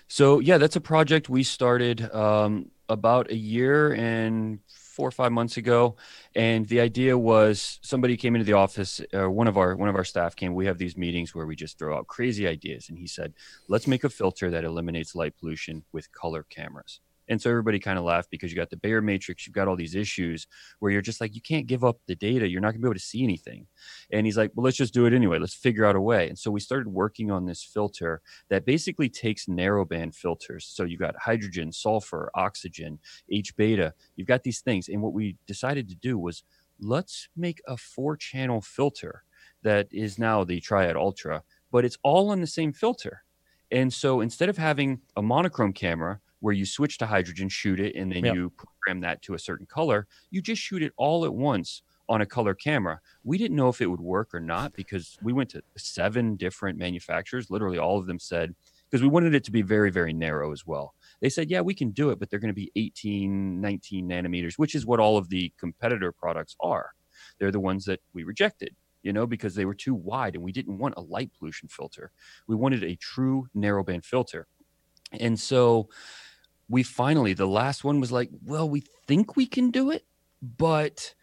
So yeah, that's a project we started um, about a year and four or five months ago, and the idea was somebody came into the office. Uh, one of our one of our staff came. We have these meetings where we just throw out crazy ideas, and he said, "Let's make a filter that eliminates light pollution with color cameras." And so everybody kind of laughed because you got the Bayer matrix, you've got all these issues where you're just like, you can't give up the data. You're not gonna be able to see anything. And he's like, well, let's just do it anyway. Let's figure out a way. And so we started working on this filter that basically takes narrowband filters. So you've got hydrogen, sulfur, oxygen, H beta. You've got these things. And what we decided to do was let's make a four channel filter that is now the Triad Ultra, but it's all on the same filter. And so instead of having a monochrome camera where you switch to hydrogen, shoot it, and then Yep. you program that to a certain color, you just shoot it all at once on a color camera. We didn't know if it would work or not because we went to seven different manufacturers. Literally, all of them said, because we wanted it to be very, very narrow as well. They said, yeah, we can do it, but they're going to be 18, 19 nanometers, which is what all of the competitor products are. They're the ones that we rejected, you know, because they were too wide and we didn't want a light pollution filter. We wanted a true narrowband filter. And so we finally, the last one was like, well, we think we can do it, but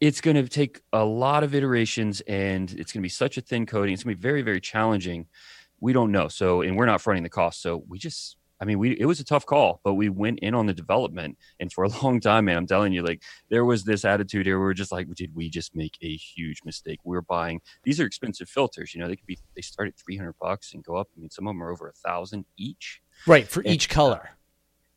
it's going to take a lot of iterations and it's going to be such a thin coating. It's going to be very, very challenging. We don't know. So, and we're not fronting the cost. So we just, I mean, we, it was a tough call, but we went in on the development. And for a <laughs> long time, man, I'm telling you, like, there was this attitude here. We were just like, did we just make a huge mistake? We are buying, these are expensive filters. You know, they could be, they start at 300 bucks and go up. I mean, some of them are over a thousand each. Right. For And, each color.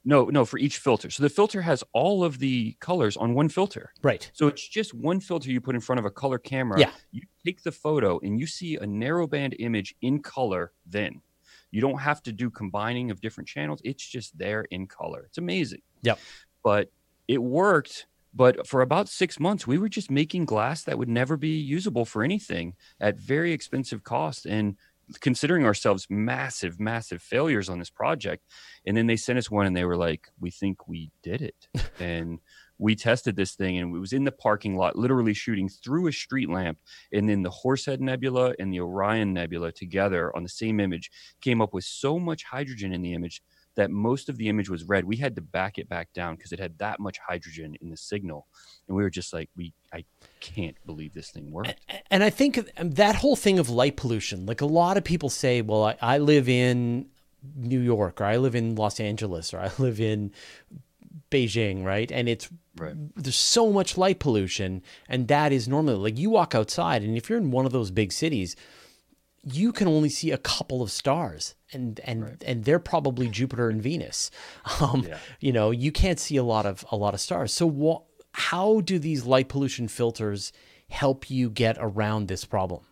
No, no, for each filter. So the filter has all of the colors on one filter. Right. So it's just one filter you put in front of a color camera. Yeah. You take the photo and you see a narrowband image in color then. You don't have to do combining of different channels. It's just there in color. It's amazing. Yep. But it worked. But for about six months, we were just making glass that would never be usable for anything at very expensive cost. And considering ourselves massive, massive failures on this project. And then they sent us one and they were like, we think we did it. <laughs> and we tested this thing and it was in the parking lot, literally shooting through a street lamp. And then the Horsehead Nebula and the Orion Nebula together on the same image came up with so much hydrogen in the image that most of the image was red. We had to back it back down because it had that much hydrogen in the signal. And we were just like, we, I can't believe this thing worked. And I think um, that whole thing of light pollution, like a lot of people say, well, I, I live in New York or I live in Los Angeles or I <laughs> live in Beijing, right? And it's right. there's so much light pollution, and that is normally like you walk outside, and if you're in one of those big cities, you can only see a couple of stars, and and right. and they're probably Jupiter and Venus. <laughs> Um, yeah. You know, you can't see a lot of a lot of stars. So what? How do these light pollution filters help you get around this problem?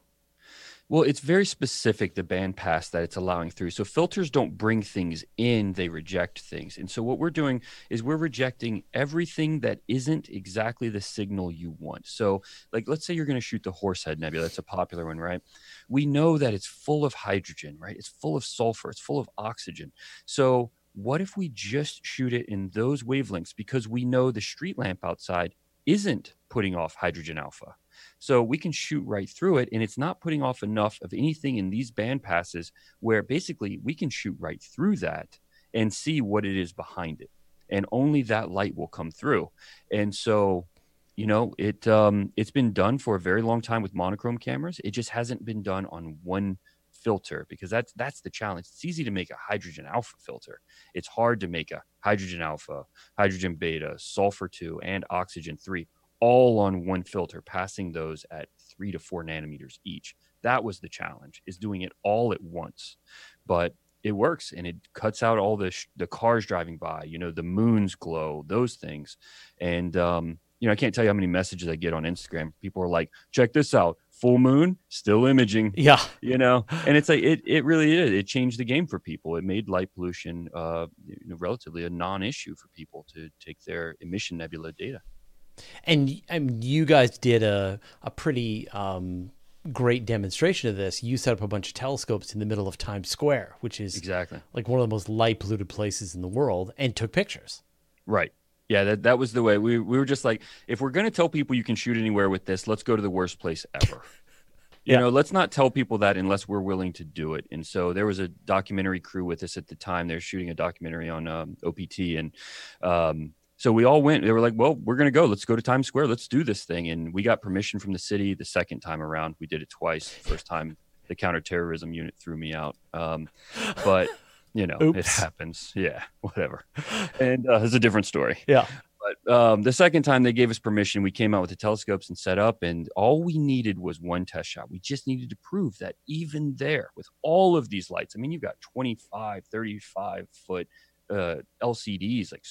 Well, it's very specific, the bandpass that it's allowing through. So filters don't bring things in, they reject things. And so what we're doing is we're rejecting everything that isn't exactly the signal you want. So, like, let's say you're going to shoot the Horsehead Nebula, that's a popular one, right? We know that it's full of hydrogen, right? It's full of sulfur, it's full of oxygen. So, what if we just shoot it in those wavelengths because we know the street lamp outside isn't putting off hydrogen alpha? So we can shoot right through it, and it's not putting off enough of anything in these band passes where basically we can shoot right through that and see what it is behind it, and only that light will come through. And so, you know, it um, it's been done for a very long time with monochrome cameras. It just hasn't been done on one filter because that's that's the challenge. It's easy to make a hydrogen alpha filter. It's hard to make a hydrogen alpha, hydrogen beta, sulfur 2 and oxygen 3 all on one filter, passing those at three to four nanometers each. That was the challenge, is doing it all at once. But it works and it cuts out all the sh- the cars driving by, you know, the moon's glow, those things. And um, you know, I can't tell you how many messages I get on Instagram. People are like, "Check this out, full moon, still imaging." Yeah, <laughs> you know, and it's like it it really is. It changed the game for people. It made light pollution, uh, you know, relatively a non-issue for people to take their emission nebula data. And I mean, you guys did a a pretty um, great demonstration of this. You set up a bunch of telescopes in the middle of Times Square, which is exactly like one of the most light polluted places in the world, and took pictures. Right. Yeah, that, that was the way. We, we were just like, if we're going to tell people you can shoot anywhere with this, let's go to the worst place ever. <laughs> you know, let's not tell people that unless we're willing to do it. And so there was a documentary crew with us at the time. They're shooting a documentary on um, OPT, and um, so we all went. They were like, "Well, we're going to go. Let's go to Times Square. Let's do this thing." And we got permission from the city the second time around. We did it twice. First time, the counterterrorism unit threw me out. Um, but you know, Oops. it happens. Yeah, <laughs> whatever. And uh, it's a different story. Yeah. But um, the second time they gave us permission, we came out with the telescopes and set up, and all we needed was one test shot. We just needed to prove that even there, with all of these lights, I mean, you've got 25, 35 foot uh, LCDs, like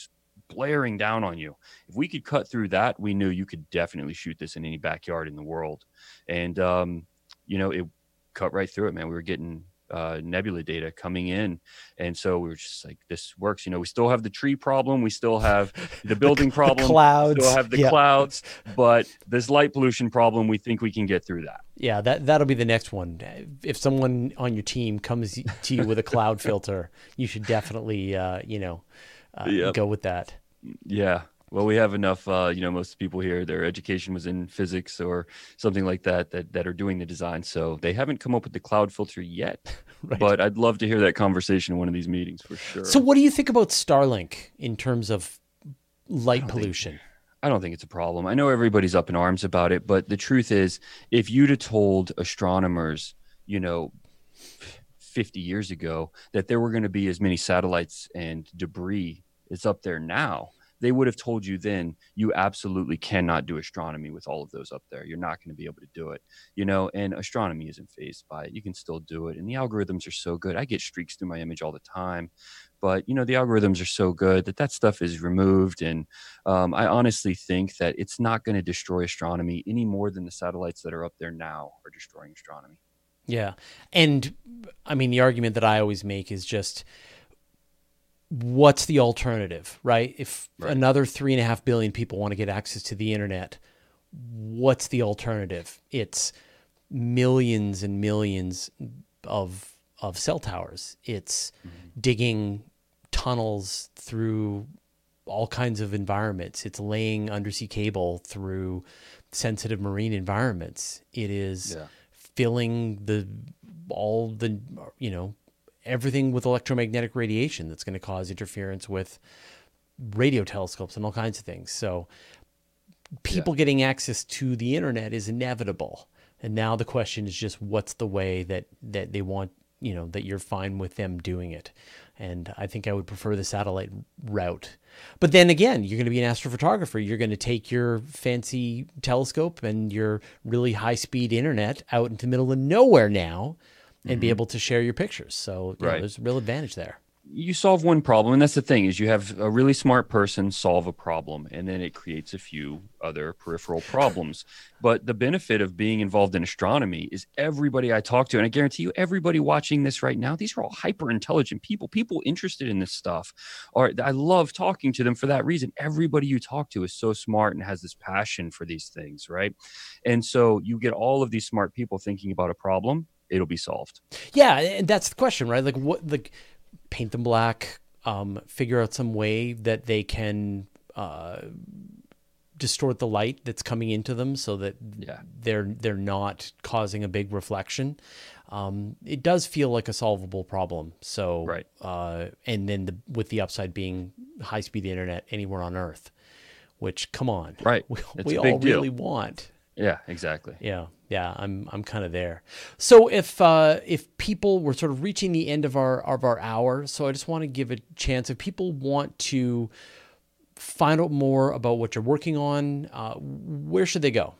blaring down on you. If we could cut through that, we knew you could definitely shoot this in any backyard in the world. And, um, you know, it cut right through it, man. We were getting uh, nebula data coming in. And so we were just like, this works. You know, we still have the tree problem. We still have <laughs> the building problem. The clouds. We still have the yeah. clouds. But this light pollution problem, we think we can get through that. Yeah, that, that'll be the next one. If someone on your team comes to you with a cloud <laughs> filter, you should definitely, uh, you know, uh, yep. go with that. Yeah. Well, we have enough. Uh, you know, most people here, their education was in physics or something like that, that that are doing the design. So they haven't come up with the cloud filter yet. <laughs> right. But I'd love to hear that conversation in one of these meetings for sure. So, what do you think about Starlink in terms of light I pollution? Think, I don't think it's a problem. I know everybody's up in arms about it, but the truth is, if you'd have told astronomers, you know, 50 years ago that there were going to be as many satellites and debris is up there now, they would have told you then you absolutely cannot do astronomy with all of those up there. You're not going to be able to do it, you know. And astronomy isn't phased by it. You can still do it, and the algorithms are so good. I get streaks through my image all the time, but you know the algorithms are so good that that stuff is removed. And um, I honestly think that it's not going to destroy astronomy any more than the satellites that are up there now are destroying astronomy. Yeah, and I mean the argument that I always make is just what's the alternative, right? If right. another three and a half billion people want to get access to the internet, what's the alternative? It's millions and millions of of cell towers. It's mm-hmm. digging tunnels through all kinds of environments. It's laying undersea cable through sensitive marine environments. It is Yeah. filling the all the you know everything with electromagnetic radiation that's going to cause interference with radio telescopes and all kinds of things. So people getting access to the internet is inevitable. And now the question is just what's the way that that they want, you know, that you're fine with them doing it. And I think I would prefer the satellite route. But then again, you're going to be an astrophotographer. You're going to take your fancy telescope and your really high speed internet out into the middle of nowhere now and be mm-hmm. able to share your pictures. So you know, there's a real advantage there. you solve one problem and that's the thing is you have a really smart person solve a problem and then it creates a few other peripheral problems. But the benefit of being involved in astronomy is everybody i talk to and i guarantee you everybody watching this right now these are all hyper intelligent people. People interested in this stuff or i love talking to them for that reason. Everybody you talk to is so smart and has this passion for these things right? And so you get all of these smart people thinking about a problem it'll be solved Yeah, and that's the question, right? Like what like paint them black, um, figure out some way that they can uh, distort the light that's coming into them so that Yeah. they're they're not causing a big reflection. Um, it does feel like a solvable problem. So Right. uh, and then the, with the upside being high speed internet anywhere on Earth, which come on, Right. <laughs> We, we all deal. really want. Yeah exactly Yeah, yeah, I'm I'm kind of there. So if uh, if people were sort of reaching the end of our of our hour, so I just want to give a chance if people want to find out more about what you're working on, uh, where should they go?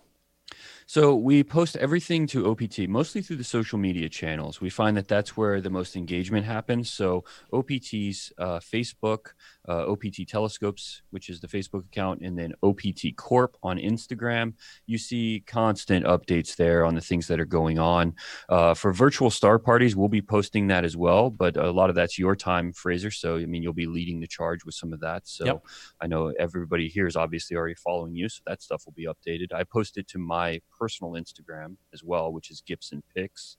So we post everything to OPT, mostly through the social media channels. We find that that's where the most engagement happens. So OPT's uh, Facebook, uh, OPT Telescopes, which is the Facebook account, and then OPT Corp on Instagram. You see constant updates there on the things that are going on. Uh, for virtual star parties, we'll be posting that as well, but a lot of that's your time, Fraser. So I mean, you'll be leading the charge with some of that. So Yep. I know everybody here is obviously already following you, so that stuff will be updated. I posted to my personal Instagram as well, which is Gibson Pics,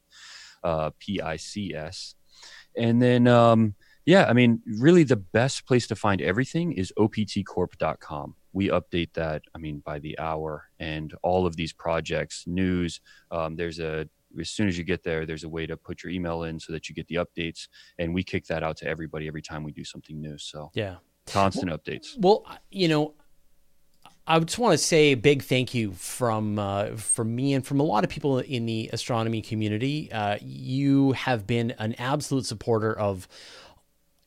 uh, P I C S. And then, um, yeah, I mean, really the best place to find everything is optcorp.com. We update that, I mean, by the hour and all of these projects, news. Um, there's a, as soon as you get there, there's a way to put your email in so that you get the updates. And we kick that out to everybody every time we do something new. So Yeah. constant updates. Well, you know, I just want to say a big thank you from uh, from me and from a lot of people in the astronomy community. Uh, you have been an absolute supporter of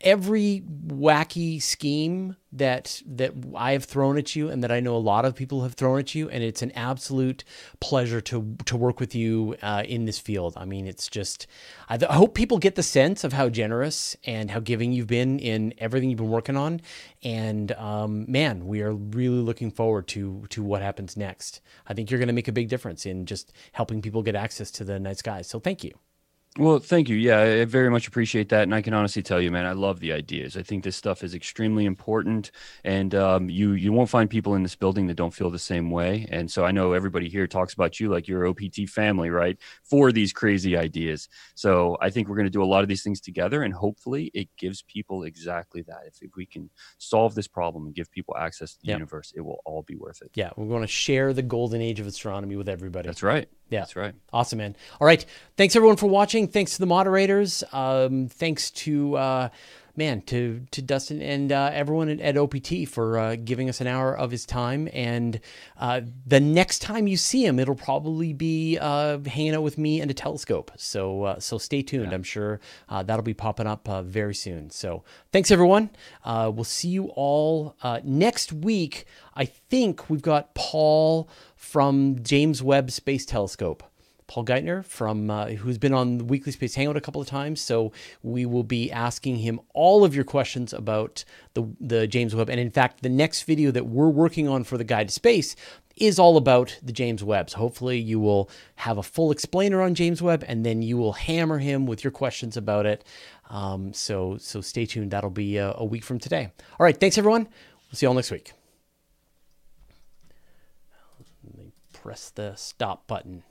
every wacky scheme that that I have thrown at you and that I know a lot of people have thrown at you and it's an absolute pleasure to to work with you uh, in this field. I mean it's just I, th- I hope people get the sense of how generous and how giving you've been in everything you've been working on and um, man we are really looking forward to to what happens next. I think you're going to make a big difference in just helping people get access to the night skies. So thank you. Well, thank you. Yeah, I very much appreciate that, and I can honestly tell you, man, I love the ideas. I think this stuff is extremely important, and um, you you won't find people in this building that don't feel the same way. And so I know everybody here talks about you like you're OPT family, right? For these crazy ideas. So I think we're going to do a lot of these things together, and hopefully, it gives people exactly that. If, if we can solve this problem and give people access to the Yeah. universe, it will all be worth it. Yeah, we're going to share the golden age of astronomy with everybody. That's right. Yeah. That's right. Awesome, man. All right. Thanks everyone for watching. Thanks to the moderators. Um, thanks to uh, man to to Dustin and uh, everyone at, at OPT for uh, giving us an hour of his time. And uh, the next time you see him, it'll probably be uh, hanging out with me and a telescope. So uh, so stay tuned. I'm sure uh, that'll be popping up uh, very soon. So thanks everyone. Uh, we'll see you all uh, next week. I think we've got Paul from James Webb Space Telescope. Paul Geithner from uh, who's been on the Weekly Space Hangout a couple of times. So we will be asking him all of your questions about the the James Webb. And in fact, the next video that we're working on for the Guide to Space is all about the James Webb. So hopefully you will have a full explainer on James Webb, and then you will hammer him with your questions about it. Um, so so stay tuned. That'll be a, a week from today. All right. Thanks everyone. We'll see you all next week. Let me press the stop button.